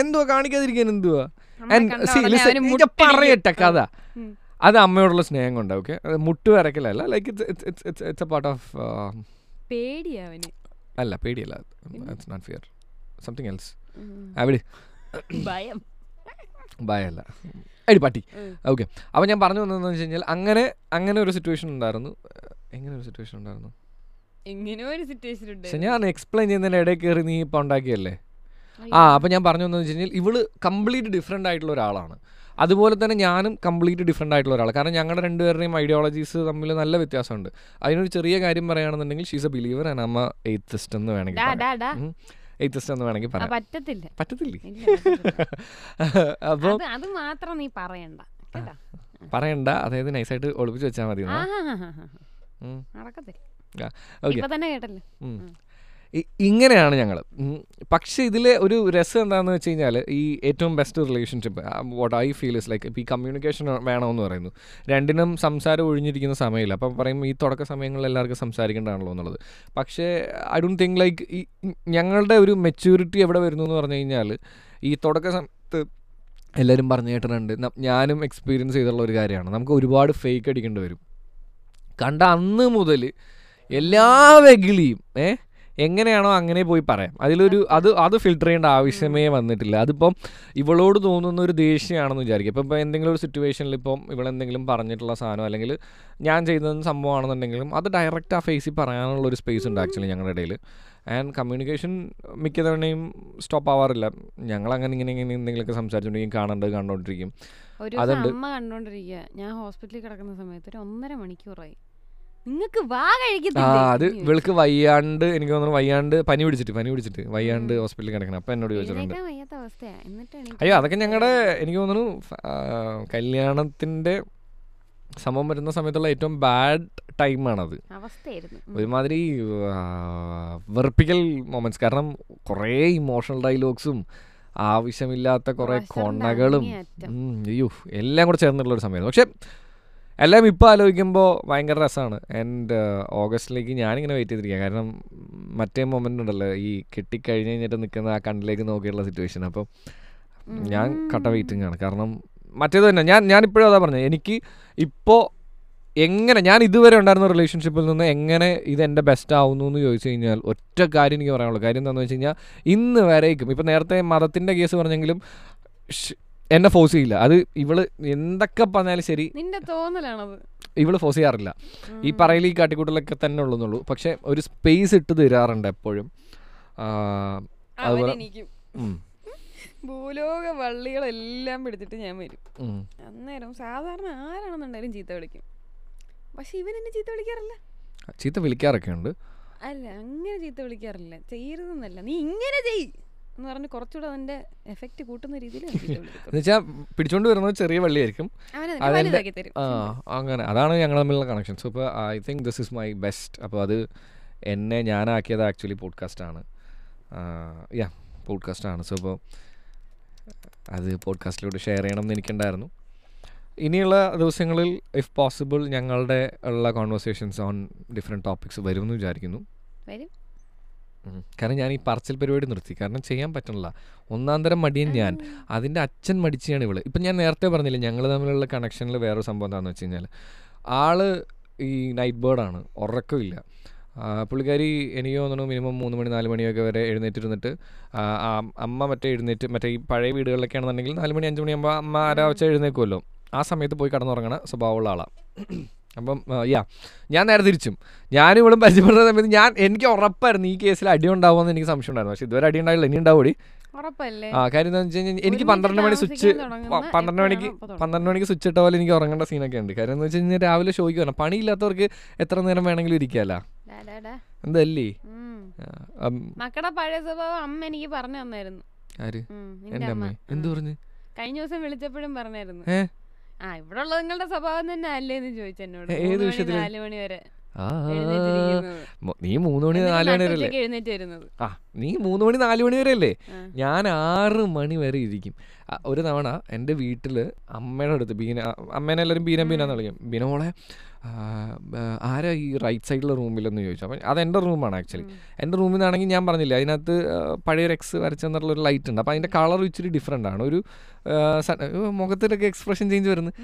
എന്തുവാ കാണിക്കാതിരിക്കാൻ എന്തുവാ. പറയട്ടെ കഥ. അത് അമ്മയോടുള്ള സ്നേഹം കൊണ്ട് ഓക്കെ മുട്ട് വരക്കലല്ല like it's it's it's it's a part of അല്ല പേടിയല്ല? It's not fear something else. അവിടെ. ഭയം. ഭയമല്ല. അടി പട്ടി. ഓക്കെ അപ്പോൾ ഞാൻ പറഞ്ഞു വന്നതെന്ന് വെച്ച് കഴിഞ്ഞാൽ അങ്ങനെ അങ്ങനെ ഒരു സിറ്റുവേഷൻ ഉണ്ടായിരുന്നു. എങ്ങനെ ഒരു സിറ്റുവേഷൻ ഉണ്ടായിരുന്നു എങ്ങനെ ഒരു സിറ്റുവേഷൻ ഉണ്ട് പക്ഷെ ഞാൻ എക്സ്പ്ലെയിൻ ചെയ്യുന്നതിന്റെ ഇടയിൽ കയറി നീ ഇപ്പൊ ഉണ്ടാക്കിയല്ലേ? ആ അപ്പോൾ ഞാൻ പറഞ്ഞു വന്നതെന്ന് വെച്ച് കഴിഞ്ഞാൽ ഇവൾ കംപ്ലീറ്റ് ഡിഫറെന്റ് ആയിട്ടുള്ള ഒരാളാണ്. അതുപോലെ തന്നെ ഞാനും കംപ്ലീറ്റ് ഡിഫറെന്റ് ആയിട്ടുള്ള ഒരാൾ കാരണം ഞങ്ങളുടെ രണ്ടുപേരുടെയും ഐഡിയോളജീസ് തമ്മിൽ നല്ല വ്യത്യാസമുണ്ട്. അതിനൊരു ചെറിയ കാര്യം പറയുകയാണെന്നുണ്ടെങ്കിൽ ഷീസ് എ ബിലീവർ ആൻഡ് അമ്മ എയ്ത്തിസ്റ്റ് എന്ന് വേണമെങ്കിൽ. എയ്ത്തിസ്റ്റ് എന്ന് വേണമെങ്കിൽ പറയാം. പറ്റത്തില്ല. പറ്റത്തില്ലേ? അപ്പോൾ അത് മാത്രം നീ പറയണ്ട. പറയണ്ട. അതായത് നൈസായിട്ട് ഒളിപ്പിച്ച് വെച്ചാൽ മതി എന്നാ. നടക്കത്തില്ല. ഇങ്ങനെയാണ് ഞങ്ങൾ പക്ഷേ ഇതിലെ ഒരു രസം എന്താണെന്ന് വെച്ച് കഴിഞ്ഞാൽ ഈ ഏറ്റവും best relationship what I feel is like ഈ കമ്മ്യൂണിക്കേഷൻ വേണമെന്ന് പറയുന്നു. രണ്ടിനും സംസാരം ഒഴിഞ്ഞിരിക്കുന്ന സമയമില്ല. അപ്പം പറയും ഈ തുടക്ക സമയങ്ങളിൽ എല്ലാവർക്കും സംസാരിക്കേണ്ടതാണല്ലോ എന്നുള്ളത്. പക്ഷേ ഐ ഡോണ്ട് തിങ്ക് ലൈക്ക് ഈ ഞങ്ങളുടെ ഒരു മെച്യൂരിറ്റി എവിടെ വരുന്നു എന്ന് പറഞ്ഞു കഴിഞ്ഞാൽ ഈ തുടക്ക സമയത്ത് എല്ലാവരും പറഞ്ഞു കേട്ടിട്ടുണ്ട് ഞാനും എക്സ്പീരിയൻസ് ചെയ്തിട്ടുള്ള ഒരു കാര്യമാണ്. നമുക്ക് ഒരുപാട് ഫേക്ക് അടിക്കേണ്ടി വരും. കണ്ട അന്ന് മുതൽ എല്ലാ വെകിളിയും ഏ എങ്ങനെയാണോ അങ്ങനെ പോയി പറയാം. അതിലൊരു അത് അത് ഫിൽട്ടർ ചെയ്യേണ്ട ആവശ്യമേ വന്നിട്ടില്ല. അതിപ്പം ഇവളോട് തോന്നുന്ന ഒരു ദേഷ്യമാണെന്ന് വിചാരിക്കും. ഇപ്പം ഇപ്പം എന്തെങ്കിലും ഒരു സിറ്റുവേഷനിൽ ഇപ്പം ഇവളെന്തെങ്കിലും പറഞ്ഞിട്ടുള്ള സാധനം അല്ലെങ്കിൽ ഞാൻ ചെയ്ത സംഭവമാണെന്നുണ്ടെങ്കിലും അത് ഡയറക്റ്റ് ആ ഫേസിൽ പറയാനുള്ള ഒരു സ്പേസ് ഉണ്ട് ആക്ച്വലി ഞങ്ങളുടെ ഇടയിൽ. ആൻഡ് കമ്മ്യൂണിക്കേഷൻ മിക്ക തവണയും സ്റ്റോപ്പ് ആവാറില്ല. ഞങ്ങൾ അങ്ങനെ ഇങ്ങനെ ഇങ്ങനെ എന്തെങ്കിലുമൊക്കെ സംസാരിച്ചുകൊണ്ടിരിക്കും കാണേണ്ടത് കണ്ടുകൊണ്ടിരിക്കും ഒരു അതുണ്ട്. ഞാൻ ഹോസ്പിറ്റലിൽ കിടക്കുന്ന സമയത്ത് ഒരു ഒന്നര മണിക്കൂറായി. നിങ്ങൾക്ക് വാ ആ അത് ഇവൾക്ക് വയ്യാണ്ട് എനിക്ക് തോന്നുന്നു വയ്യാണ്ട് പനി പിടിച്ചിട്ട് പനി പിടിച്ചിട്ട് വയ്യാണ്ട് ഹോസ്പിറ്റലിൽ കിടക്കണം. അപ്പൊ എന്നോട് ചോദിച്ചിട്ടുണ്ട്. അയ്യോ അതൊക്കെ ഞങ്ങളുടെ എനിക്ക് തോന്നുന്നു കല്യാണത്തിന്റെ സംഭവം വരുന്ന സമയത്തുള്ള ഏറ്റവും ബാഡ് ടൈമാണത്. ഒരുമാതിരി വെറുപ്പിക്കൽ മൊമെന്റ്സ് കാരണം കുറേ ഇമോഷണൽ ഡയലോഗ്സും ആവശ്യമില്ലാത്ത കുറേ കൊണകളും അയ്യോ എല്ലാം കൂടെ ചേർന്നിട്ടുള്ള ഒരു സമയമായിരുന്നു. പക്ഷെ എല്ലാം ഇപ്പോൾ ആലോചിക്കുമ്പോൾ ഭയങ്കര രസമാണ് ആൻഡ് ഓഗസ്റ്റിലേക്ക് ഞാനിങ്ങനെ വെയിറ്റ് ചെയ്തിരിക്കുക കാരണം മറ്റേ മൊമെന്റ് ഉണ്ടല്ലോ ഈ കെട്ടിക്കഴിഞ്ഞ് കഴിഞ്ഞിട്ട് നിൽക്കുന്ന ആ കണ്ണിലേക്ക് നോക്കിയുള്ള സിറ്റുവേഷൻ അപ്പം ഞാൻ കട്ട വെയിറ്റിംഗ് ആണ്. കാരണം മറ്റേത് തന്നെ ഞാൻ ഞാനിപ്പോഴും അതാ പറഞ്ഞത് എനിക്ക് ഇപ്പോൾ എങ്ങനെ ഞാൻ ഇതുവരെ ഉണ്ടായിരുന്ന റിലേഷൻഷിപ്പിൽ നിന്ന് എങ്ങനെ ഇത് എന്റെ ബെസ്റ്റ് ആവുന്നു എന്ന് ചോദിച്ചു കഴിഞ്ഞാൽ ഒറ്റ കാര്യം എനിക്ക് പറയാനുള്ളൂ. കാര്യം എന്താണെന്ന് വെച്ച് കഴിഞ്ഞാൽ ഇന്ന് വരേക്കും. ഇപ്പം നേരത്തെ മതത്തിന്റെ കേസ് പറഞ്ഞെങ്കിലും എന്നെ ഫോഴ്സ് ചെയ്യില്ല. അത് ഇവൾ എന്തൊക്കെ പറഞ്ഞാലും ശരി. നിന്റെ തോന്നലാണത്. ഇവൾ ഫോഴ്സ് ചെയ്യാറില്ല. ഈ പറയൽ ഈ കാട്ടിക്കൂട്ടലൊക്കെ തന്നെ ഉള്ളൂന്നുള്ളൂ. പക്ഷെ ഒരു സ്പേസ് ഇട്ട് തരാറുണ്ട് എപ്പോഴും. അതുപോലെ ഭൂലോക വള്ളികളെല്ലാം പിടിച്ചിട്ട് ഞാൻ വരും. അന്നേരം സാധാരണ ആരാണെന്നുണ്ടായാലും ചീത്ത വിളിക്കും. പക്ഷെ ഇവൻ എന്നെ ചീത്ത വിളിക്കാറില്ല. ചീത്ത വിളിക്കാറൊക്കെ ഉണ്ട് അല്ല അങ്ങനെ ചീത്ത വിളിക്കാറില്ല. ചെയ്യരുതെന്നല്ല. നീ ഇങ്ങനെ ചെയ് എന്ന് പറഞ്ഞ് കുറച്ചുകൂടെ അതിന്റെ എഫക്റ്റ് കൂട്ടുന്ന രീതിയിൽ എന്നുവെച്ചാൽ എന്ന് വെച്ചാൽ പിടിച്ചോണ്ട് വരുന്നത് ചെറിയ വള്ളിയായിരിക്കും. അങ്ങനെ. അതാണ് ഞങ്ങൾ തമ്മിലുള്ള കണക്ഷൻ സോ ഇപ്പോൾ I think this is my best അപ്പോൾ അത് എന്നെ ഞാനാക്കിയത് ആക്ച്വലി പോഡ്കാസ്റ്റ് ആണ്. യാ പോഡ്കാസ്റ്റ് ആണ്. സോ ഇപ്പോൾ അത് പോഡ്കാസ്റ്റിലൂടെ ഷെയർ ചെയ്യണം എന്ന് എനിക്കുണ്ടായിരുന്നു. ഇനിയുള്ള ദിവസങ്ങളിൽ ഇഫ് പോസിബിൾ ഞങ്ങളുടെ ഉള്ള കോൺവെർസേഷൻസ് ഓൺ ഡിഫറെന്റ് ടോപ്പിക്സ് വരുമെന്ന് വിചാരിക്കുന്നു. വരും. കാരണം ഞാൻ ഈ പറച്ചിൽ പരിപാടി നിർത്തി. കാരണം ചെയ്യാൻ പറ്റണില്ല. ഒന്നാം തരം മടിയൻ ഞാൻ. അതിന്റെ അച്ഛൻ മടിച്ചാണ് ഇവൾ. ഇപ്പം ഞാൻ നേരത്തെ പറഞ്ഞില്ല ഞങ്ങൾ തമ്മിലുള്ള കണക്ഷനിൽ വേറൊരു സംഭവം എന്താണെന്ന് വെച്ച് കഴിഞ്ഞാൽ ആൾ ഈ നൈറ്റ് ബേർഡാണ് ഉറക്കമില്ല. പുള്ളിക്കാരി എനിക്ക് തോന്നുന്നു മിനിമം മൂന്ന് മണി നാല് മണിയൊക്കെ വരെ എഴുന്നേറ്റിരുന്നിട്ട് അമ്മ മറ്റേ എഴുന്നേറ്റ് മറ്റേ ഈ പഴയ വീടുകളിലൊക്കെ ആണെന്നുണ്ടെങ്കിൽ നാല് മണി അഞ്ച് മണിയാകുമ്പോൾ അമ്മ ആരാ വെച്ചാൽ എഴുന്നേക്കുമല്ലോ ആ സമയത്ത് പോയി കിടന്നുറങ്ങണ സ്വഭാവമുള്ള ആളാണ് അപ്പം യാ ഞാൻ നേരെ തിരിച്ചും. ഞാനും ഇവളും പരിചയപ്പെടുന്ന സമയത്ത് ഞാൻ എനിക്ക് ഉറപ്പായിരുന്നു ഈ കേസിൽ അടി ഉണ്ടാവുമെന്ന് എനിക്ക് സംശയം ഉണ്ടായിരുന്നു. പക്ഷെ ഇതുവരെ അടി ഉണ്ടായില്ല ഇനി ഉണ്ടാവും ആ കാര്യം എന്താ വെച്ച് കഴിഞ്ഞാൽ എനിക്ക് പന്ത്രണ്ട് മണി സ്വിച്ച് പന്ത്രണ്ട് മണിക്ക് പന്ത്രണ്ട് മണിക്ക് സ്വിച്ച് ഇട്ട പോലെ എനിക്ക് ഉറങ്ങേണ്ട സീനൊക്കെ ഉണ്ട്. കാര്യം എന്ന് വെച്ച് കഴിഞ്ഞാൽ രാവിലെ ഷോയ്ക്ക് വരണം. പണിയില്ലാത്തവർക്ക് എത്ര നേരം വേണമെങ്കിലും ഇരിക്കാലോ. എന്തല്ലേ. മക്കളുടെ പഴയ സ്വഭാവം അമ്മ എനിക്ക് പറഞ്ഞു തന്നായിരുന്നു. ആര്? എന്റെ അമ്മ. എന്ത് പറഞ്ഞു? കഴിഞ്ഞ ദിവസം വിളിച്ചപ്പോഴും പറഞ്ഞായിരുന്നു? ആ ഇവിടെ ഉള്ളത് നിങ്ങളുടെ സ്വഭാവം തന്നെ അല്ലേന്ന് ചോദിച്ചെന്നോട് ചോദിച്ചു എന്നോട് ഏത് മൂന്ന് മണി വിഷയത്തിൽ? നാല് മണി വരെ നീ മൂന്ന് മണി നാല് മണി വരെ അല്ലേ ആ നീ മൂന്ന് മണി നാല് മണി വരെ അല്ലേ ഞാൻ ആറ് മണി വരെ ഇരിക്കും. ഒരു തവണ എന്റെ വീട്ടിൽ അമ്മയുടെ അടുത്ത് ബീന അമ്മേനെ എല്ലാവരും ബീന ബീന എന്ന് വിളിക്കും. ബീന മോളെ ആരാ ഈ റൈറ്റ് സൈഡിലെ റൂമിലെന്ന് ചോദിച്ചു. അപ്പം അത് എന്റെ റൂമാണ് ആക്ച്വലി എന്റെ റൂമിൽ നിന്നാണെങ്കിൽ ഞാൻ പറഞ്ഞില്ല അതിനകത്ത് പഴയ പഴയൊരു എക്സ് വരച്ചെന്നുള്ള ഒരു ലൈറ്റ് ഉണ്ട്. അപ്പം അതിന്റെ കളർ ഇച്ചിരി ഡിഫറെന്റ് ആണ്. ഒരു മുഖത്തിലൊക്കെ എക്സ്പ്രഷൻ ചേഞ്ച് വരുന്നത്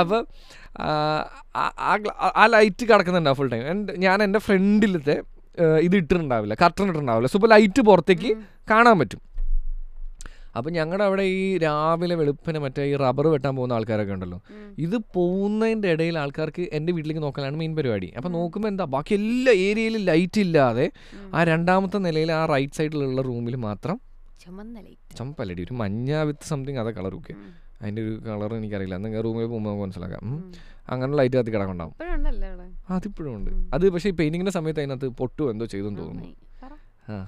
അപ്പം ആ, ലൈറ്റ് കിടക്കുന്നുണ്ടാവും ഫുൾ ടൈം എന്റെ ഞാൻ എന്റെ ഫ്രണ്ടിലത്തെ ഇത് ഇട്ടിട്ടുണ്ടാവില്ല കർട്ടൺ ഇട്ടിട്ടുണ്ടാവില്ല. സോ ഇപ്പോൾ ലൈറ്റ് പുറത്തേക്ക് കാണാൻ പറ്റും. അപ്പം ഞങ്ങളുടെ അവിടെ ഈ രാവിലെ വെളുപ്പിന് മറ്റേ ഈ റബ്ബർ വെട്ടാൻ പോകുന്ന ആൾക്കാരൊക്കെ ഉണ്ടല്ലോ. ഇത് പോകുന്നതിന്റെ ഇടയിൽ ആൾക്കാർക്ക് എന്റെ വീട്ടിലേക്ക് നോക്കാനാണ് മെയിൻ പരിപാടി. അപ്പം നോക്കുമ്പോൾ എന്താ ബാക്കി എല്ലാ ഏരിയയിലും ലൈറ്റ് ഇല്ലാതെ ആ രണ്ടാമത്തെ നിലയിൽ ആ റൈറ്റ് സൈഡിലുള്ള റൂമിൽ മാത്രം ചമ്പല്ലടി ഒരു മഞ്ഞ വിത്ത് സംതിങ് അതാ കളർ ഒക്കെ. അതിന്റെ ഒരു കളർ എനിക്കറിയില്ല. എന്നാൽ റൂമിൽ പോകുമ്പോൾ നമുക്ക് മനസ്സിലാക്കാം. അങ്ങനെ ലൈറ്റ് കത്തി കിടക്കണ്ടാവും. അതിപ്പോഴും ഉണ്ട്. അത് പക്ഷേ ഈ പെയിന്റിങ്ങിന്റെ സമയത്ത് അതിനകത്ത് പൊട്ടു എന്തോ ചെയ്തെന്ന് തോന്നുന്നു. ആ.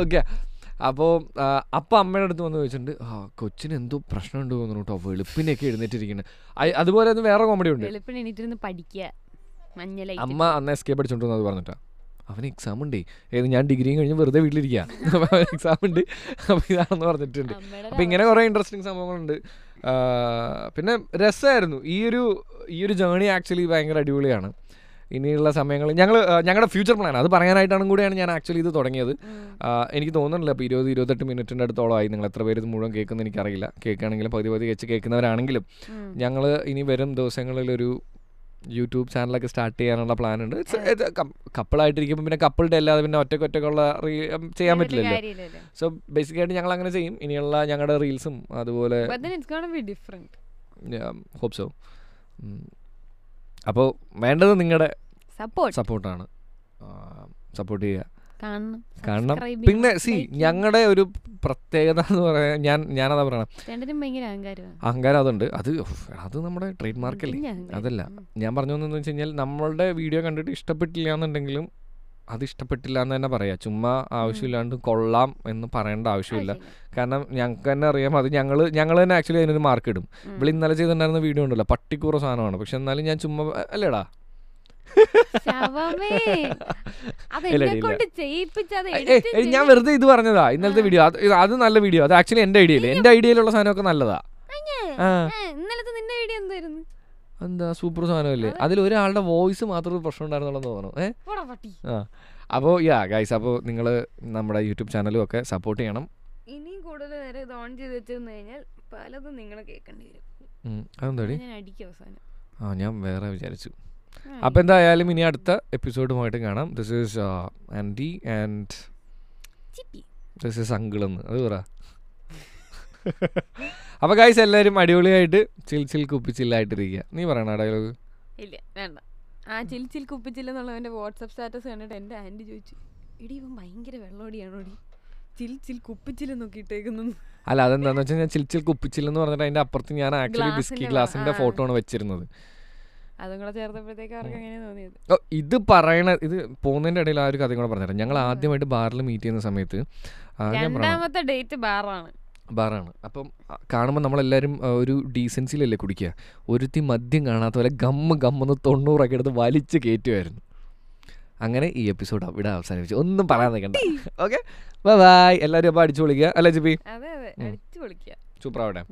ഓക്കെ അപ്പോൾ അപ്പം അമ്മയുടെ അടുത്ത് വന്ന് ചോദിച്ചിട്ടുണ്ട് ആ കൊച്ചിന് എന്തോ പ്രശ്നം ഉണ്ട് തോന്നുന്നു കേട്ടോ വെളുപ്പിനൊക്കെ എഴുന്നേറ്റിരിക്കുന്നത് അതുപോലെ വേറെ കോമഡി ഉണ്ട്. പഠിക്കുക അമ്മ അന്ന് എസ്കേപ്പ് അത് പറഞ്ഞിട്ടാ. അവന് എക്സാം ഉണ്ടേ. ഏത് ഞാൻ ഡിഗ്രിയും കഴിഞ്ഞ് വെറുതെ വീട്ടിലിരിക്കുക അപ്പോൾ എക്സാം ഉണ്ട്. അപ്പോൾ ഇതാണെന്ന് പറഞ്ഞിട്ടുണ്ട്. അപ്പോൾ ഇങ്ങനെ കുറേ ഇൻട്രസ്റ്റിംഗ് സംഭവങ്ങളുണ്ട്. പിന്നെ രസമായിരുന്നു ഈ ഒരു ഈ ഒരു ജേണി ആക്ച്വലി ഭയങ്കര അടിപൊളിയാണ്. ഇനിയുള്ള സമയങ്ങൾ ഞങ്ങൾ ഞങ്ങളുടെ ഫ്യൂച്ചർ പ്ലാൻ അത് പറയാനായിട്ടാണ് കൂടിയാണ് ഞാൻ ആക്ച്വലി ഇത് തുടങ്ങിയത്. എനിക്ക് തോന്നുന്നില്ല ഇപ്പോൾ ഇരുപത് ഇരുപത്തെട്ട് മിനിറ്റിന്റെ അടുത്തോളമായി നിങ്ങൾ എത്ര പേര് ഇത് മുഴുവൻ കേൾക്കുന്നത് എനിക്കറിയില്ല. കേൾക്കുകയാണെങ്കിലും പതി പതി വെച്ച് കേൾക്കുന്നവരാണെങ്കിലും ഞങ്ങൾ ഇനി വരും ദിവസങ്ങളിലൊരു യൂട്യൂബ് ചാനലൊക്കെ സ്റ്റാർട്ട് ചെയ്യാനുള്ള പ്ലാൻ ഉണ്ട്. കപ്പിളായിട്ടിരിക്കുമ്പോൾ പിന്നെ കപ്പിളുടെ അല്ലാതെ പിന്നെ ഒറ്റയ്ക്ക് ഒറ്റയ്ക്കുള്ള റീ- ചെയ്യാൻ പറ്റില്ലല്ലോ. സോ ബേസിക്കായിട്ട് ഞങ്ങൾ അങ്ങനെ ചെയ്യും. ഇനിയുള്ള ഞങ്ങളുടെ റീൽസും അതുപോലെ ഹോപ്പ് സോ അപ്പോൾ വേണ്ടത് നിങ്ങളുടെ സപ്പോർട്ട് സപ്പോർട്ടാണ് സപ്പോർട്ട് ചെയ്യുക കാരണം പിന്നെ സി ഞങ്ങളുടെ ഒരു പ്രത്യേകത എന്ന് പറയാൻ ഞാൻ ഞാനതാ പറയണം. അഹങ്കാരം അതുണ്ട്. അത് അത് നമ്മുടെ ട്രേഡ് മാർക്കല്ലേ അതല്ല. ഞാൻ പറഞ്ഞു വന്നതെന്ന് വെച്ച് കഴിഞ്ഞാൽ നമ്മളുടെ വീഡിയോ കണ്ടിട്ട് ഇഷ്ടപ്പെട്ടില്ല എന്നുണ്ടെങ്കിലും അത് ഇഷ്ടപ്പെട്ടില്ല എന്ന് തന്നെ പറയാം. ചുമ്മാ ആവശ്യമില്ലാണ്ട് കൊള്ളാം എന്ന് പറയേണ്ട ആവശ്യമില്ല. കാരണം ഞങ്ങൾക്ക് തന്നെ അറിയാം അത് ഞങ്ങൾ ഞങ്ങൾ തന്നെ ആക്ച്വലി അതിനൊരു മാർക്ക് ഇടും. ഇവിടെ ഇന്നലെ ചെയ്തിട്ടുണ്ടായിരുന്ന വീഡിയോ ഉണ്ടല്ലോ. പട്ടിക്കൂറ സാധനമാണ്. പക്ഷെ എന്നാലും ഞാൻ ചുമ്മാ അല്ലേടാ? ഞാൻ വെറുതെ ഇത് പറഞ്ഞതാ ഇന്നലത്തെ വീഡിയോ അത് നല്ല വീഡിയോ അത് ആക്ച്വലി എന്റെ ഐഡിയ അല്ലേ? എന്റെ ഐഡിയയിലുള്ള സാധനമൊക്കെ നല്ലതാ. ആ. ഇന്നലത്തെ നിന്റെ വീഡിയോ എന്തായിരുന്നു? എന്താ സൂപ്പർ സാധനമല്ലേ? അതിൽ ഒരാളുടെ വോയിസ് മാത്രമേ പ്രശ്നം ഉണ്ടായിരുന്നുള്ളൂ തോന്നുന്നു. ഏഹ് ആ. അപ്പോൾ യാ ഗൈസ് അപ്പോൾ നിങ്ങൾ നമ്മുടെ യൂട്യൂബ് ചാനലും ഒക്കെ സപ്പോർട്ട് ചെയ്യണം. ഇനിയും കൂടുതൽ നേരം ഇത് ഓൺ ചെയ്ത് വെച്ചിരുന്നു കഴിഞ്ഞാൽ പലതും നിങ്ങൾ കേൾക്കേണ്ടി വരും. ഞാൻ അടിക്കും അവസാനം. ആ ഞാൻ വേറെ വിചാരിച്ചു. അപ്പോൾ എന്തായാലും ഇനി അടുത്ത എപ്പിസോഡുമായിട്ട് കാണാം. This is Andy and this is uncle എന്ന്. അത് പറ. അപ്പോൾ ഗൈസ് എല്ലാവരും അടിപൊളിയായിട്ട് ചിൽ ചിൽ കുപ്പി ചില്ലായിട്ടിരിക്കുക. നീ പറയണ ഡയലോഗ് ഇല്ല വേണ്ട. ആ ചിൽ ചിൽ കുപ്പി ചില്ലെന്നുള്ളവന്റെ വാട്സപ്പ് സ്റ്റാറ്റസ് കണ്ടിട്ട് എന്റെ ആന്റി ചോദിച്ചു ഇടി ഇവൻ ഭയങ്കര വെള്ളോടിയാണോ ഡി ചിൽ ചിൽ കുപ്പിച്ചിൽ നോക്കിയിട്ടേക്കുന്നു. അല്ല അതെന്താന്ന് വെച്ചാൽ ഞാൻ ചിൽ ചിൽ കുപ്പിച്ചില്ലെന്ന് പറഞ്ഞിട്ട് അതിന്റെ അപ്പുറത്ത് ഞാൻ ആക്ച്വലി ബിസ്കി ഗ്ലാസിന്റെ ഫോട്ടോ ആണ് വെച്ചിരുന്നത്. അതും കൂടെ ചേർത്തപ്പോഴത്തേക്ക് അവർക്ക് എങ്ങനെയാണ് തോന്നിയത്? ഓ, ഇത് പറയണ ഇത് പോകുന്നതിന്റെ ഇടയിൽ ആ ഒരു കഥയും കൂടെ പറഞ്ഞുതരാം. ഞങ്ങൾ ആദ്യമായിട്ട് ബാറിൽ മീറ്റ് ചെയ്യുന്ന സമയത്ത് രണ്ടാമത്തെ ഡേറ്റ് ബാറാണ്. ബാറാണ്. അപ്പം കാണുമ്പോൾ നമ്മളെല്ലാവരും ഒരു ഡീസൻസിലല്ലേ കുടിക്കുക? ഒരുത്തി മദ്യം കാണാത്ത പോലെ ഗമ്മ ഗമ്മെന്ന് തൊണ്ണൂറൊക്കെ എടുത്ത് വലിച്ച് കയറ്റുമായിരുന്നു അങ്ങനെ ഈ എപ്പിസോഡ് ഇവിടെ അവസാനിപ്പിച്ചു. ഒന്നും പറയാൻ നിൽക്കണ്ട. ഓക്കെ ബൈ ബൈ എല്ലാവരും അപ്പോൾ അടിച്ചു വിളിക്കുക അല്ലേ ജിപ്പി? സൂപ്പർ ആവട്ടെ